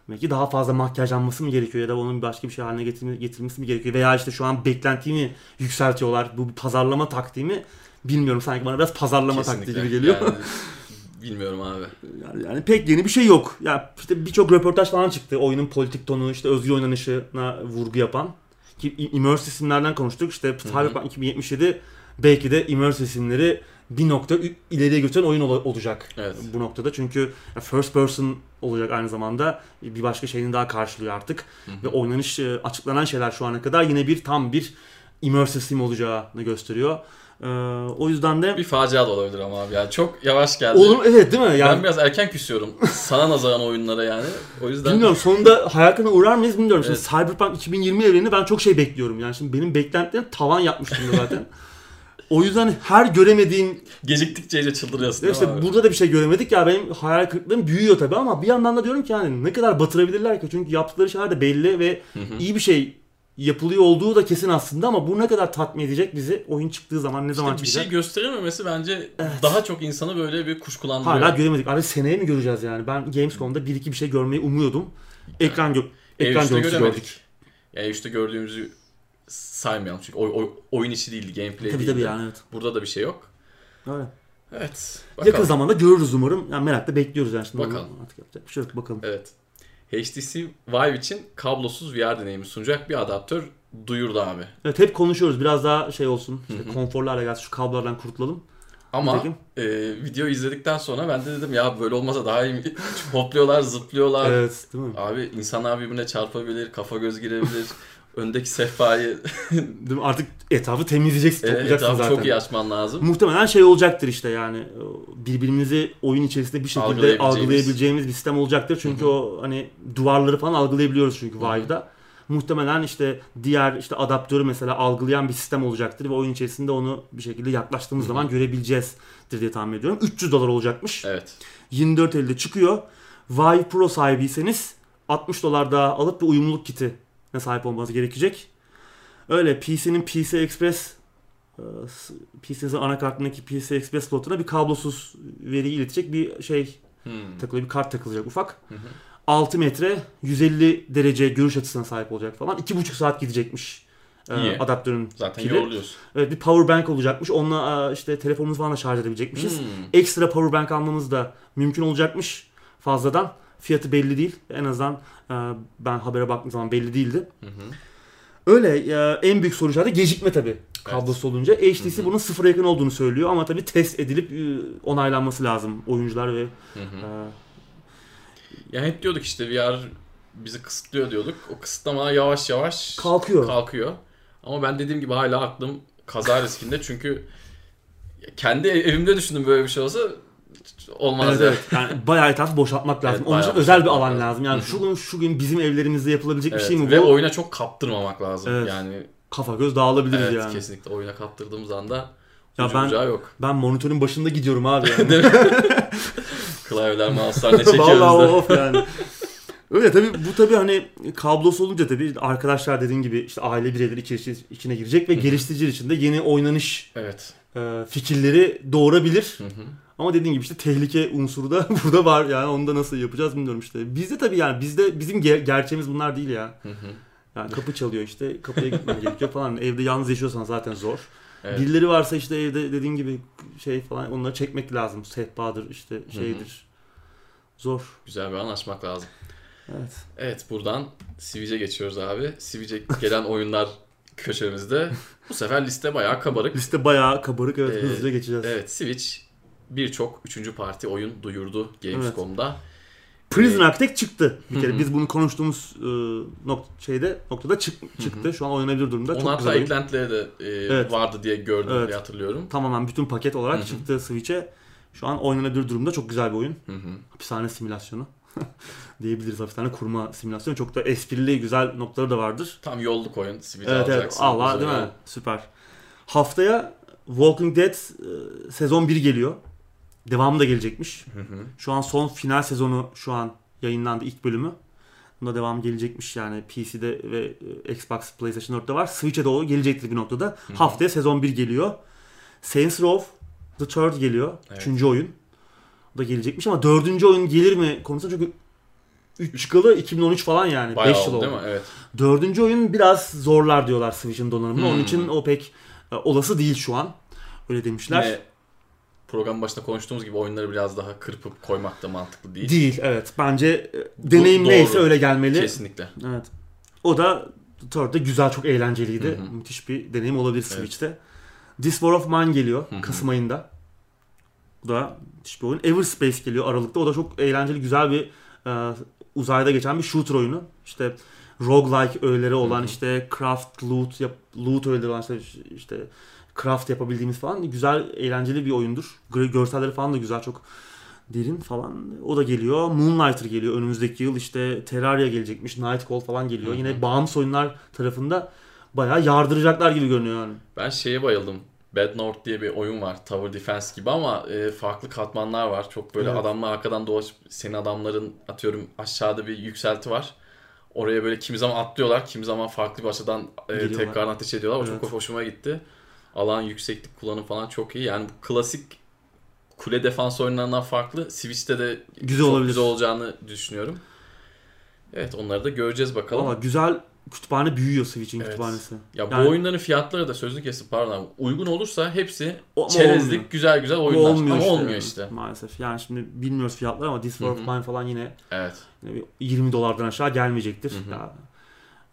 Belki daha fazla makyajlanması mı gerekiyor ya da onun başka bir şey haline getirilmesi mi gerekiyor veya işte şu an beklentiyi mi yükseltiyorlar bu bir pazarlama taktiği mi bilmiyorum sanki bana biraz pazarlama taktiği gibi geliyor. Yani, bilmiyorum abi. Yani, yani pek yeni bir şey yok. Ya işte birçok röportaj falan çıktı. Oyunun politik tonu, işte özgür oynanışına vurgu yapan. Ki i- immersive isimlerden konuştuk. İşte Cyberpunk 2077 belki de immersive isimleri bir nokta ileriye götüren oyun ol- olacak. Evet. Bu noktada çünkü first person olacak aynı zamanda bir başka şeyini daha karşılıyor artık. Ve oynanış e, açıklanan şeyler şu ana kadar yine bir tam bir immersive sim olacağını gösteriyor. Ee, o yüzden de Bir facia da olabilir ama abi. Yani çok yavaş geldi. Oğlum evet değil mi? Yani Ben biraz erken küsüyorum. Sana nazaran oyunlara yani. O yüzden Bilmiyorum sonunda hayal kırıklığına uğrar mıyız bilmiyorum. Şimdi Evet. Cyberpunk 2020 evreninde ben çok şey bekliyorum. Yani şimdi benim beklentilerim tavan yapmıştım zaten. o yüzden her göremediğim geciktikçe iyice çıldırıyorsun. işte abi? burada da bir şey göremedik ya benim hayal kırıklığım büyüyor tabii ama bir yandan da diyorum ki yani ne kadar batırabilirler ki çünkü yaptıkları şeyler de belli ve iyi bir şey yapılıyor olduğu da kesin aslında ama bu ne kadar tatmin edecek bizi oyun çıktığı zaman ne zaman İşte bir çıkacak? şey gösterilmemesi bence daha çok insanı böyle bir kuşkulandırıyor. Hala göremedik. Abi seneye mi göreceğiz yani? Ben Gamescom'da bir iki bir şey görmeyi umuyordum. Ekran gö ekran E3'te görüntüsü göremedik. gördük. Yani işte gördüğümüzü saymayalım çünkü oy- oy- oyun içi değildi, gameplay Tabii değildi. tabii yani evet. Burada da bir şey yok. Evet. Yakın Bakalım. zamanda görürüz umarım. Yani merakla bekliyoruz yani şimdi. Bakalım. Artık yapacak bir şey yok bakalım. Evet. HTC Vive için kablosuz VR deneyimi sunacak bir adaptör duyurdu abi. Evet hep konuşuyoruz. Biraz daha şey olsun. İşte konforlu hale gelsin. Şu kablolardan kurtulalım. Ama Nitekim. e, video izledikten sonra ben de dedim ya böyle olmasa daha iyi hopluyorlar, zıplıyorlar. Evet değil mi? Abi insanlar birbirine çarpabilir, kafa göz girebilir. Öndeki sehpayı Değil mi? Artık etrafı temizleyeceksin. e, toplayacaksın etrafı zaten. çok iyi açman lazım. Muhtemelen şey olacaktır işte yani birbirimizi oyun içerisinde bir şekilde Algılayabileceğimiz. algılayabileceğimiz bir sistem olacaktır. Çünkü o hani duvarları falan algılayabiliyoruz çünkü Vive'da. Muhtemelen işte diğer işte adaptörü mesela algılayan bir sistem olacaktır ve oyun içerisinde onu bir şekilde yaklaştığımız zaman görebileceğizdir diye tahmin ediyorum. 300 dolar olacakmış. Evet. 24 elde çıkıyor. Vive Pro sahibiyseniz 60 dolar daha alıp bir uyumluluk kiti sahip olmanız gerekecek. Öyle PC'nin PC Express e, PC'nin anakartındaki PC Express slotuna bir kablosuz veriyi iletecek bir şey Hmm. takılıyor. Bir kart takılacak ufak. 6 metre 150 derece görüş açısına sahip olacak falan. 2,5 saat gidecekmiş e, İyi. adaptörün Zaten pili. yoruluyorsun. Evet bir power bank olacakmış. Onunla e, işte telefonumuzu falan da şarj edebilecekmişiz. Hmm. Ekstra power bank almamız da mümkün olacakmış fazladan. Fiyatı belli değil. En azından e, ben habere baktığım zaman belli değildi. Hı hı. Öyle e, en büyük soru işareti gecikme tabii. Kablosu olunca. HTC bunun sıfıra yakın olduğunu söylüyor ama tabii test edilip e, onaylanması lazım oyuncular ve Hı hı. e, Ya hep diyorduk işte VR bizi kısıtlıyor diyorduk. O kısıtlama yavaş yavaş kalkıyor. kalkıyor. Ama ben dediğim gibi hala aklım kaza riskinde çünkü kendi evimde düşündüm böyle bir şey olsa olmaz Evet, ya. evet. Yani bayağı etrafı boşaltmak lazım. Evet, Onun için özel bir alan lazım. lazım. Yani şu gün şu gün bizim evlerimizde yapılabilecek bir Evet, şey mi Ve bu? oyuna çok kaptırmamak lazım. Evet. Yani Kafa göz dağılabiliriz evet yani. kesinlikle oyuna kaptırdığımız anda Ya ben- yok. Ben monitörün başında gidiyorum abi yani. Klavyeler, mouse'lar ne çekiyoruz Vallahi da. of yani. Öyle tabii bu tabii hani kablosu olunca tabii arkadaşlar dediğin gibi işte aile bireyleri içi- içine girecek ve geliştiriciler için de yeni oynanış Evet. e, fikirleri doğurabilir. Hı hı. Ama dediğin gibi işte tehlike unsuru da burada var yani onu da nasıl yapacağız bilmiyorum işte. Bizde tabii yani bizde bizim ger- gerçeğimiz bunlar değil ya. Hı hı. Yani kapı çalıyor işte kapıya gitmen gerekiyor falan. Evde yalnız yaşıyorsan zaten zor. Evet. Birileri varsa işte evde dediğin gibi şey falan onları çekmek lazım. Sehpadır işte şeydir. Zor. Güzel bir an açmak lazım. Evet. Evet buradan Switch'e geçiyoruz abi. Switch'e gelen oyunlar köşemizde. Bu sefer liste bayağı kabarık. Liste bayağı kabarık evet Ee, hızlıca geçeceğiz. Evet Switch birçok üçüncü parti oyun duyurdu Gamescom'da. Prison Architect çıktı. Bir kere biz bunu konuştuğumuz e, nok- şeyde noktada çık- çıktı. Şu an oynanabilir durumda. Onun Çok hatta güzel eklentileri de e, Evet. vardı diye gördüm Evet. diye hatırlıyorum. Tamamen bütün paket olarak çıktı Switch'e. Şu an oynanabilir durumda. Çok güzel bir oyun. Hı hı. Hapishane simülasyonu. diyebiliriz hapishane kurma simülasyonu. Çok da esprili güzel noktaları da vardır. Tam yolluk oyun. Switch'e Evet evet. Allah değil mi? Süper. Haftaya Walking Dead e, sezon 1 geliyor. Devamı da gelecekmiş. Hı hı. Şu an son final sezonu şu an yayınlandı ilk bölümü. Bunda devam gelecekmiş yani PC'de ve e, Xbox, PlayStation 4'te var. Switch'e doğru gelecektir bir noktada. Haftaya sezon 1 geliyor. Saints Row The Third geliyor. Evet. Üçüncü oyun. O da gelecekmiş ama dördüncü oyun gelir mi konusunda çünkü 3 çıkalı 2013 falan yani. 5 Bayağı yıl oldu değil mi? Evet. Dördüncü oyun biraz zorlar diyorlar Switch'in donanımını. Onun Hmm. için o pek e, olası değil şu an. Öyle demişler. Yine program başında konuştuğumuz gibi oyunları biraz daha kırpıp koymak da mantıklı değil. Değil evet. Bence e, deneyim doğru. neyse öyle gelmeli. Kesinlikle. Evet. O da Third'de güzel çok eğlenceliydi. Hı hı. Müthiş bir deneyim olabilir Switch'te. This War of Mine geliyor Hı hı. Kasım ayında. Bu da müthiş bir oyun. Everspace geliyor Aralık'ta. O da çok eğlenceli güzel bir e, uzayda geçen bir shooter oyunu. İşte roguelike öğeleri olan Hı hı. işte craft loot yap, loot öğeleri olan işte, işte craft yapabildiğimiz falan güzel eğlenceli bir oyundur. Gö- Görselleri falan da güzel çok derin falan. O da geliyor. Moonlighter geliyor önümüzdeki yıl. işte Terraria gelecekmiş. Nightcall falan geliyor. Hı hı. Yine bağımsız oyunlar tarafında bayağı yardıracaklar gibi görünüyor yani. Ben şeye bayıldım. Bad North diye bir oyun var. Tower Defense gibi ama e, farklı katmanlar var. Çok böyle Evet. adamlar arkadan dolaşıp senin adamların atıyorum aşağıda bir yükselti var. Oraya böyle kimi zaman atlıyorlar, kimi zaman farklı bir açıdan e, tekrardan ateş ediyorlar. O Evet. çok hoşuma gitti. Alan yükseklik kullanım falan çok iyi. Yani bu klasik kule defans oyunlarından farklı. Switch'te de Güzel çok olabilir. güzel olacağını düşünüyorum. Evet onları da göreceğiz bakalım. Ama güzel kütüphane büyüyor Switch'in Evet. kütüphanesi. Ya bu Yani- oyunların fiyatları da sözlü kesip pardon abi, uygun olursa hepsi çerezlik olmuyor. güzel güzel oyunlar olmuyor ama işte. olmuyor işte. Maalesef. Yani şimdi bilmiyoruz fiyatları ama This War of. Mine falan yine, Evet. yine bir 20 dolardan aşağı gelmeyecektir. Hı hı. Ya,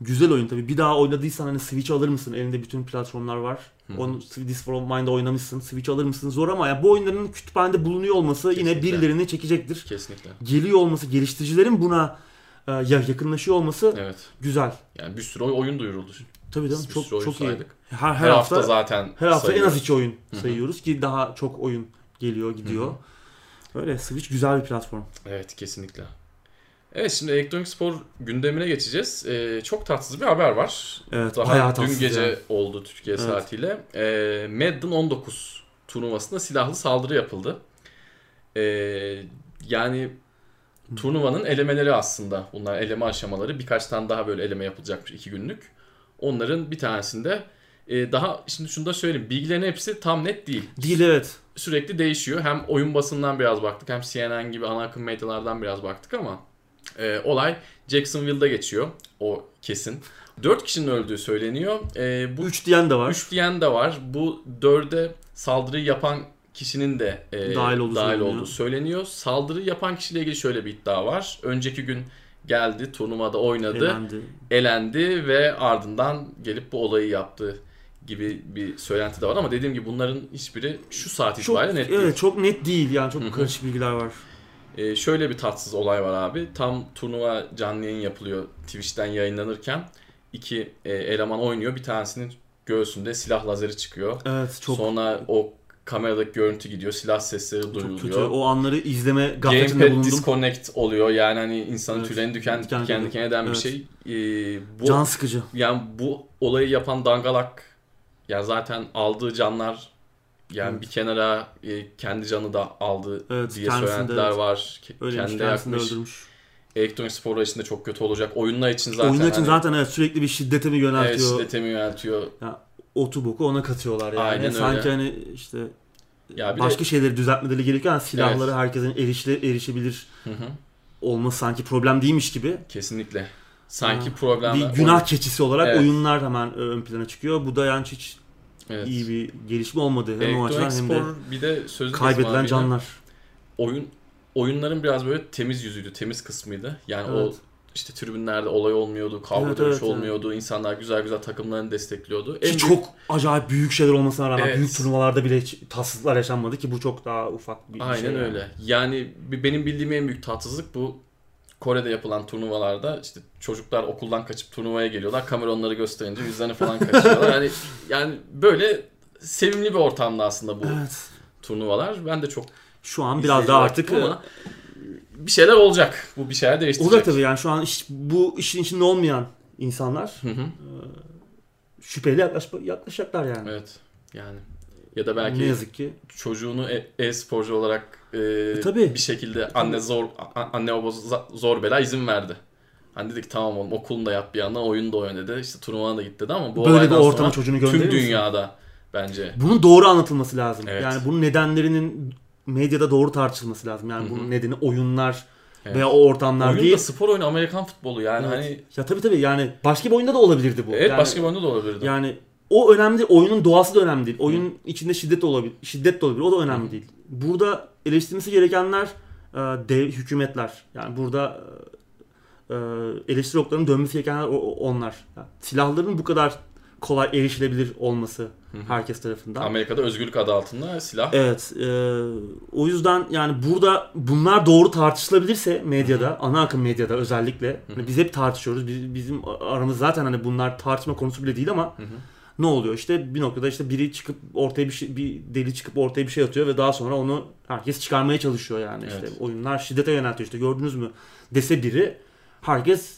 güzel oyun tabii. Bir daha oynadıysan hani Switch alır mısın? Elinde bütün platformlar var. Hı. Onu This War of Mine'da oynamışsın. Switch alır mısın? Zor ama ya bu oyunların kütüphanede bulunuyor olması yine Kesinlikle. birilerini çekecektir. Kesinlikle. Geliyor olması, geliştiricilerin buna e, ya- yakınlaşıyor olması Evet. güzel. Yani bir sürü oy- oyun duyuruldu. Tabii canım çok çok iyi. saydık. Her, Her, her, hafta, hafta, zaten her hafta en az sayıyoruz. iki oyun Hı hı. sayıyoruz ki daha çok oyun geliyor gidiyor. Öyle Switch güzel bir platform. Evet kesinlikle. Evet şimdi elektronik spor gündemine geçeceğiz. Ee, çok tatsız bir haber var. Evet Daha dün gece ya. oldu Türkiye Evet. saatiyle. Ee, Madden 19 turnuvasında silahlı saldırı yapıldı. Ee, yani turnuvanın elemeleri aslında. Bunlar eleme aşamaları. Birkaç tane daha böyle eleme yapılacakmış iki günlük. Onların bir tanesinde e, daha şimdi şunu da söyleyeyim. Bilgilerin hepsi tam net değil. Değil evet. Sürekli değişiyor. Hem oyun basından biraz baktık hem CNN gibi ana akım medyalardan biraz baktık ama e, olay Jacksonville'da geçiyor. O kesin. 4 kişinin öldüğü söyleniyor. E, bu 3 diyen de var. 3 diyen de var. Bu 4'e saldırıyı yapan kişinin de e, Dahil olduğu söyleniyor. olduğu söyleniyor. Saldırı yapan kişiyle ilgili şöyle bir iddia var. Önceki gün geldi, turnuvada oynadı, Elendi. elendi ve ardından gelip bu olayı yaptı gibi bir söylenti de var ama dediğim gibi bunların hiçbiri şu saat Çok, itibariyle net evet, değil. çok net değil yani çok karışık bilgiler var. Ee, şöyle bir tatsız olay var abi. Tam turnuva canlı yayın yapılıyor Twitch'ten yayınlanırken iki e, eleman oynuyor. Bir tanesinin göğsünde silah lazeri çıkıyor. Evet çok, Sonra o kameradaki görüntü gidiyor. Silah sesleri çok kötü. duyuluyor. O anları izleme gafletinde Gamepad bulundum. disconnect oluyor. Yani hani insanın Evet. tüylerini diken Diken diken, diken. eden bir Evet. şey. Ee, bu Can sıkıcı. yani bu olayı yapan dangalak yani zaten aldığı canlar yani Evet. bir kenara e, kendi canı da aldı Evet, diye söylentiler evet. var. Öyleymiş kendi yakmış. öldürmüş. Elektronik sporlar için de çok kötü olacak. Oyunlar için zaten Oyunlar için hani, zaten evet, sürekli bir şiddete mi evet, yöneltiyor? şiddete mi yöneltiyor. Otu boku ona katıyorlar yani. Aynen Sanki öyle. hani işte Ya başka de, şeyleri düzeltmeleri gerekiyor. Yani silahları herkesin erişile, erişebilir Hı hı, olması sanki problem değilmiş gibi. kesinlikle. Sanki Ha, problemler. bir günah keçisi olarak Evet. oyunlar hemen ön plana çıkıyor. Bu da yani hiç Evet. iyi bir gelişme olmadı. Hem o açıdan hem de bir de sözlü kaybedilen canlar. oyun oyunların biraz böyle temiz yüzüydü, temiz kısmıydı. Yani o Evet. işte tribünlerde olay olmuyordu, kavga Evet, dövüş evet, olmuyordu. insanlar güzel güzel takımlarını destekliyordu. En Ki büyük- çok acayip büyük şeyler olmasına rağmen Evet. büyük turnuvalarda bile hiç tatsızlıklar yaşanmadı ki bu çok daha ufak bir Aynen şey. yani. öyle. Yani bi- benim bildiğim en büyük tatsızlık bu Kore'de yapılan turnuvalarda işte çocuklar okuldan kaçıp turnuvaya geliyorlar. Kamera onları gösterince yüzlerini falan kaçırıyorlar. yani yani böyle sevimli bir ortamda aslında bu Evet. turnuvalar. Ben de çok Şu an biraz daha artık ama bir şeyler olacak. Bu bir şeyler değiştirecek. olacak tabii yani şu an iş, bu işin içinde olmayan insanlar Hı hı. şüpheyle yaklaş, yaklaşacaklar yani. Evet. Yani ya da belki Ne yazık ki. çocuğunu e- e-sporcu olarak e, tabii. bir şekilde anne zor anne baba zor bela izin verdi. Hani dedik tamam oğlum okulunu da yap bir yandan oyunu da oyna dedi. İşte turnuvana da git dedi ama bu Böyle bir ortama çocuğunu tüm gönderir misin? dünyada bence. Bunun doğru anlatılması lazım. Evet. Yani bunun nedenlerinin medyada doğru tartışılması lazım. Yani Hı hı. bunun nedeni oyunlar Evet. veya o ortamlar Oyun değil. da spor oyunu Amerikan futbolu yani Evet. hani Ya tabii tabii yani başka bir oyunda da olabilirdi bu. evet yani, başka bir oyunda da olabilirdi. Yani o önemli değil. Oyunun doğası da önemli değil. Oyunun içinde şiddet de olabilir. Şiddet de olabilir. O da önemli Hı. değil. Burada eleştirilmesi gerekenler e, dev hükümetler. Yani burada e, eleştiri oklarının dönmesi gerekenler o- onlar. Yani silahların bu kadar kolay erişilebilir olması herkes tarafından. Amerika'da özgürlük adı altında silah. Evet. e, o yüzden yani burada bunlar doğru tartışılabilirse medyada, ana akım medyada özellikle. hani biz hep tartışıyoruz. Biz, bizim aramız zaten hani bunlar tartışma konusu bile değil ama. Ne oluyor işte bir noktada işte biri çıkıp ortaya bir şey, bir deli çıkıp ortaya bir şey atıyor ve daha sonra onu herkes çıkarmaya çalışıyor yani işte Evet. oyunlar şiddete yöneltiyor işte gördünüz mü dese biri herkes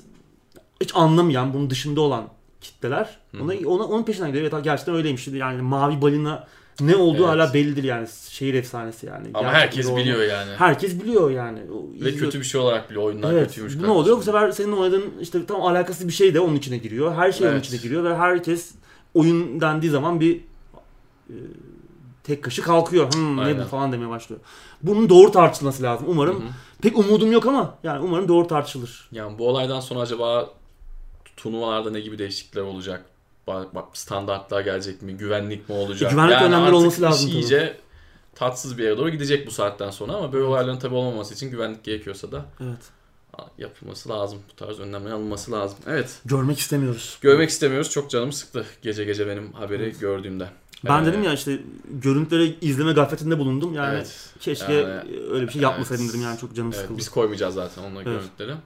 hiç anlamayan bunun dışında olan kitleler ona, ona onun peşinden gidiyor. Evet gerçekten öyleymiş. Yani mavi balina ne olduğu Evet. hala bellidir yani şehir efsanesi yani. Ama Gerçekten herkes doğru. biliyor yani. Herkes biliyor yani. Ve izliyor. kötü bir şey olarak biliyor oyunlar Evet. kötüymüş. Ne oluyor? Bu sefer senin oynadığın işte tam alakasız bir şey de onun içine giriyor. Her şey onun Evet. içine giriyor ve herkes oyun dendiği zaman bir e, tek kaşı kalkıyor. Hmm, ne bu falan demeye başlıyor. Bunun doğru tartışılması lazım. Umarım Hı hı. pek umudum yok ama yani umarım doğru tartışılır. Yani bu olaydan sonra acaba turnuvalarda ne gibi değişiklikler olacak? Standartlar gelecek mi? Güvenlik mi olacak? E, güvenlik yani artık olması lazım tabii. iyice tatsız bir yere doğru gidecek bu saatten sonra ama böyle olayların tabii olmaması için güvenlik gerekiyorsa da Evet. Yapılması lazım. Bu tarz önlemler alınması lazım. Evet. Görmek istemiyoruz. Görmek istemiyoruz. Çok canım sıktı gece gece benim haberi gördüğümde. Ben Ee, dedim ya işte görüntüleri izleme gafletinde bulundum. Yani Evet. keşke Yani, öyle bir şey evet. yapmasaydım dedim yani çok canım Evet, sıkıldı. biz koymayacağız zaten onunla Evet. görüntüleri.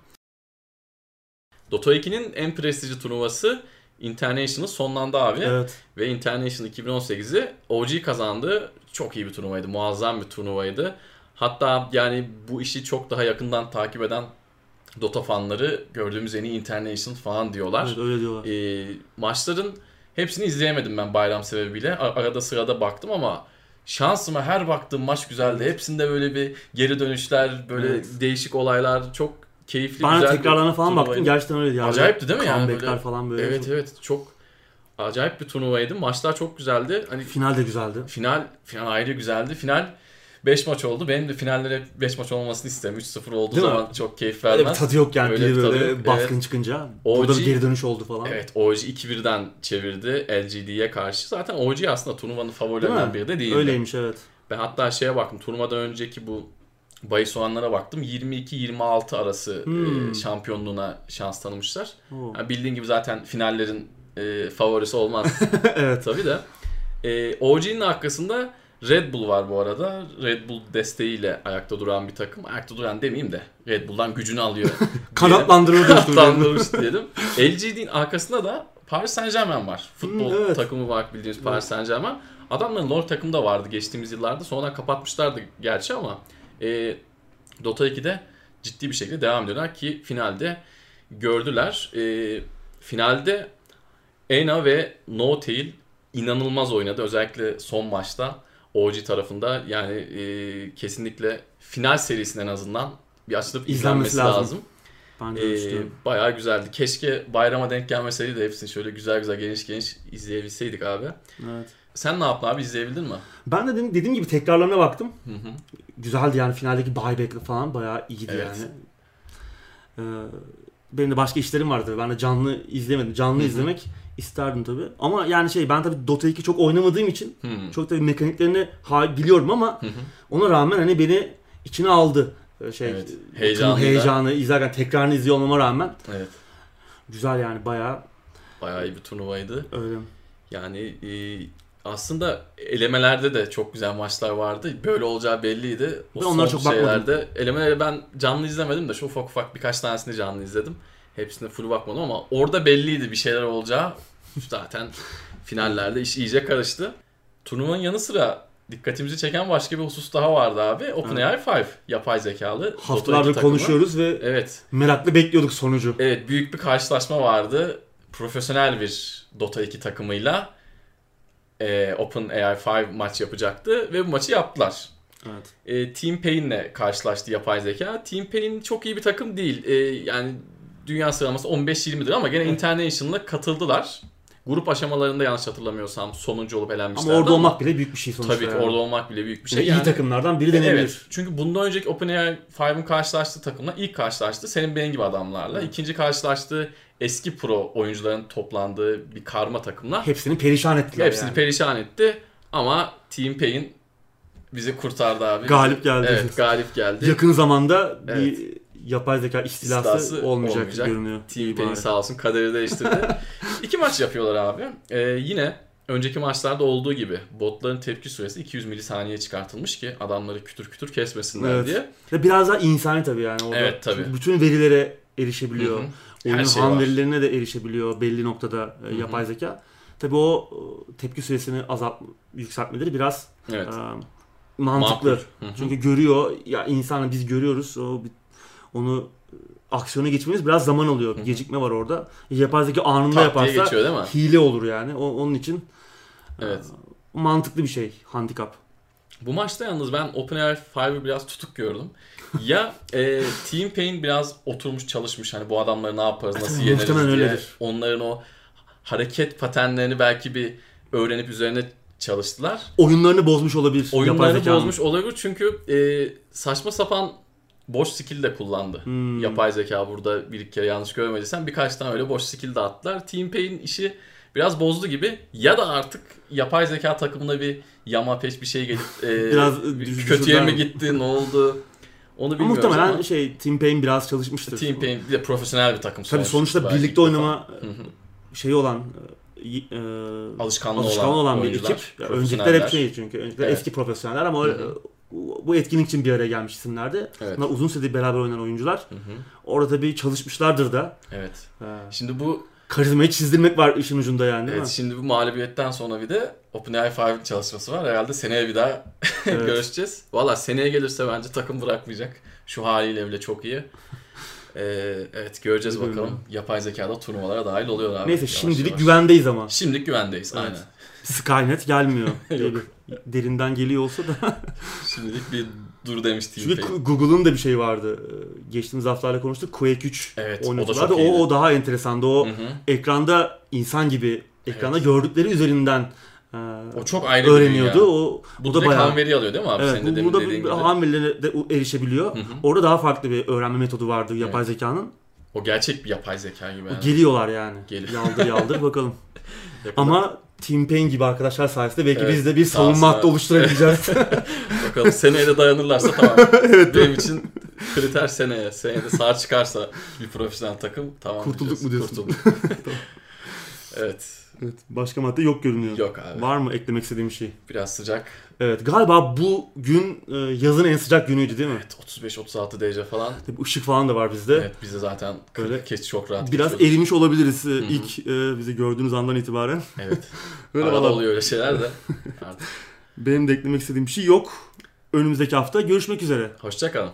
Dota 2'nin en prestijli turnuvası International sonlandı abi. Evet. Ve International 2018'i OG kazandı. Çok iyi bir turnuvaydı. Muazzam bir turnuvaydı. Hatta yani bu işi çok daha yakından takip eden Dota fanları gördüğümüz en iyi International falan diyorlar. Evet öyle diyorlar. Ee, maçların hepsini izleyemedim ben bayram sebebiyle. Arada sırada baktım ama şansıma her baktığım maç güzeldi. Hepsinde böyle bir geri dönüşler, böyle Evet. değişik olaylar, çok keyifli, Ben güzel bir tekrarlarına falan baktım. turnuvaydı. Gerçekten öyleydi. Yani. Acayipti değil mi yani? Comeback'ler Böyle- falan böyle. Evet çok- evet çok acayip bir turnuvaydı. Maçlar çok güzeldi. Hani Final de güzeldi. final final ayrı güzeldi. Final 5 maç oldu. Benim de finallere 5 maç olmasını isterim. 3-0 olduğu Değil mi? zaman çok keyif Öyle bir vermez. tadı yok yani. Öyle bir tadı böyle yok, baskın evet. çıkınca. OG Burada bir geri dönüş oldu falan. Evet OG 2-1'den çevirdi LGD'ye karşı. Zaten OG aslında turnuvanın favorilerinden mi? biri de değildi. Öyleymiş evet. Ben hatta şeye baktım. Turnuvadan önceki bu bahis oranlara baktım. 22-26 arası Hmm. e, şampiyonluğuna şans tanımışlar. Yani bildiğin gibi zaten finallerin e, favorisi olmaz evet. tabii de. E, OG'nin arkasında Red Bull var bu arada. Red Bull desteğiyle ayakta duran bir takım. Ayakta duran demeyeyim de Red Bull'dan gücünü alıyor. Kanatlandırıldı. Kanatlandırmış diyelim. LGD'nin arkasında da Paris Saint Germain var. Futbol evet. takımı var bildiğimiz Paris Saint Germain. Adamların LoL takımı da vardı geçtiğimiz yıllarda. Sonradan kapatmışlardı gerçi ama e, Dota 2'de ciddi bir şekilde devam ediyorlar ki finalde gördüler. E, finalde Ena ve No Tail inanılmaz oynadı. Özellikle son maçta OG tarafında yani e, kesinlikle final serisinin en azından bir açılıp İzlenmesi izlenmesi lazım. lazım. Ben de Ee, bayağı güzeldi. Keşke bayrama denk gelmeseydi de hepsini şöyle güzel güzel geniş geniş izleyebilseydik abi. Evet. Sen ne yaptın abi izleyebildin mi? Ben de dedim, dediğim gibi tekrarlarına baktım. Hı hı. Güzeldi yani finaldeki buyback falan bayağı iyiydi Evet. yani. Ee, benim de başka işlerim vardı. Ben de canlı izlemedim. Canlı Hı hı. izlemek isterdim tabii. Ama yani şey ben tabii Dota 2 çok oynamadığım için Hmm. çok tabii mekaniklerini ha- biliyorum ama ona rağmen hani beni içine aldı. Ee, Şey, Evet, turnuva heyecanı heyecanı izlerken tekrarını izliyor olmama rağmen Evet. güzel yani bayağı Bayağı iyi bir turnuvaydı. öyle. Yani e, aslında elemelerde de çok güzel maçlar vardı. Böyle olacağı belliydi. O Ben onlara çok bakmadım. şeylerde elemeleri ben canlı izlemedim de şu ufak ufak birkaç tanesini canlı izledim. Hepsine full bakmadım ama orada belliydi bir şeyler olacağı. Zaten finallerde iş iyice karıştı. Turnuvanın yanı sıra dikkatimizi çeken başka bir husus daha vardı abi. OpenAI 5 yapay zekalı. Dota 2 Haftalardır konuşuyoruz ve Evet. meraklı bekliyorduk sonucu. Evet büyük bir karşılaşma vardı. Profesyonel bir Dota 2 takımıyla e, OpenAI 5 maç yapacaktı ve bu maçı yaptılar. Evet. E, Team Pain'le karşılaştı yapay zeka. Team Pain çok iyi bir takım değil. E, yani dünya sıralaması 15-20'dir ama gene Evet. International'a katıldılar. Grup aşamalarında yanlış hatırlamıyorsam sonuncu olup elenmişlerdi Ama orada olmak bile büyük bir şey sonuçta. Tabii yani. orada olmak bile büyük bir şey. Yani iyi takımlardan biri denebilir. Evet. Çünkü bundan önceki OpenAI 5'in karşılaştığı takımla ilk karşılaştı senin benim gibi adamlarla. İkinci karşılaştığı eski pro oyuncuların toplandığı bir karma takımla. Hepsini perişan ettiler Hepsini yani. perişan etti. Ama Team Pain bizi kurtardı abi. Galip geldi. Evet galip geldi. Yakın zamanda Evet. bir yapay zeka istilası, İstilası olmayacak, olmayacak. görünüyor. Team bari. sağ olsun kaderi değiştirdi. İki maç yapıyorlar abi. Ee, yine önceki maçlarda olduğu gibi botların tepki süresi 200 milisaniyeye çıkartılmış ki adamları kütür kütür kesmesinler Evet. diye. Ve biraz daha insani tabii yani orada. Evet, tabii. Bütün verilere erişebiliyor. Hı hı. Oyunun şey ham var. verilerine de erişebiliyor belli noktada e, hı. yapay zeka. Tabii o e, tepki süresini azalt yükseltmeleri biraz Evet. e, mantıklı. Makul. Hı hı. Çünkü görüyor ya insanı biz görüyoruz. O bir- onu e, aksiyona geçmemiz biraz zaman alıyor. Bir gecikme var orada. Yapay zeka anında Tak diye yaparsa geçiyor değil mi? hile olur yani. O, onun için e, Evet. mantıklı bir şey handikap. Bu maçta yalnız ben OpenAI 5'ı biraz tutuk gördüm. Ya e, Team Pain biraz oturmuş çalışmış hani bu adamları ne yaparız nasıl yeneriz diye. muhtemelen öyledir. Onların o hareket paternlerini belki bir öğrenip üzerine çalıştılar. Oyunlarını bozmuş olabilir. yapay Oyunlarını zekanın. bozmuş olabilir çünkü e, saçma sapan boş skill de kullandı. Hmm. Yapay zeka burada bir iki kere yanlış görmediysen birkaç tane öyle boş skill de attılar. Team Pain işi biraz bozdu gibi ya da artık yapay zeka takımına bir yama peş bir şey gelip e, Biraz bir kötüye mi gitti ne oldu onu Ama bilmiyoruz muhtemelen ama şey Team Pain biraz çalışmıştır. Team Pain bir de profesyonel bir takım Tabii sonuçta. birlikte oynama şeyi olan e, e, alışkanlığı, alışkan olan, bir oyuncular, ekip. Öncelikler hep şey çünkü. Öncelikler Evet. eski profesyoneller ama Hı e, hı. Bu etkinlik için bir araya gelmiş isimlerdi. Evet. Bunlar uzun süredir beraber oynayan oyuncular. Hı hı. Orada tabii çalışmışlardır da. Evet. E, Şimdi bu karizmayı çizdirmek var işin ucunda yani değil evet, mi? şimdi bu mağlubiyetten sonra bir de OpenAI 5 çalışması var. Herhalde seneye bir daha Evet. görüşeceğiz. Valla seneye gelirse bence takım bırakmayacak. Şu haliyle bile çok iyi. Ee, evet göreceğiz Bilmiyorum. bakalım. Yapay zekada turnuvalara dahil oluyor abi. Neyse yavaş şimdilik yavaş. güvendeyiz ama. Şimdilik güvendeyiz Evet. aynen. Skynet gelmiyor. Yok. Derinden geliyor olsa da. Şimdilik bir dur demiş Team Çünkü Pain. Google'ın da bir şey vardı. Ee, Geçtiğimiz haftalarda konuştuk. Quake 3 Evet, o çok O, iyiydi. o daha enteresandı. O Hı hı. ekranda insan gibi ekranda Evet. gördükleri üzerinden O çok ayrı bir öğreniyordu. dünya. O Bu, bu da da bayağı veri alıyor değil mi abi? Evet, Senin de bu, demin burada dediğin gibi. de erişebiliyor. Hı hı. Orada daha farklı bir öğrenme metodu vardı yapay zekanın. O gerçek bir yapay zeka gibi. yani. Geliyorlar yani. Geliyor. Yaldır yaldır bakalım. Ama Team Pain gibi arkadaşlar sayesinde belki Evet, biz de bir savunma hattı abi. oluşturabileceğiz. Bakalım seneye de dayanırlarsa tamam. Benim için kriter seneye. Seneye de sağ çıkarsa bir profesyonel takım tamam. Kurtulduk diyeceğiz. mu diyorsun? Kurtulduk. evet. Evet, başka madde yok görünüyor. Yok abi. Var mı eklemek istediğim bir şey? Biraz sıcak. Evet galiba bu gün e, yazın en sıcak günüydü değil mi? Evet 35-36 derece falan. Tabii ışık falan da var bizde. Evet bize zaten Öyle. 40 keç çok rahat Biraz geçiyoruz. erimiş olabiliriz e, hı. ilk e, bizi gördüğünüz andan itibaren. Evet. Öyle Arada oluyor öyle şeyler de. Artık. Benim de eklemek istediğim bir şey yok. Önümüzdeki hafta görüşmek üzere. Hoşçakalın.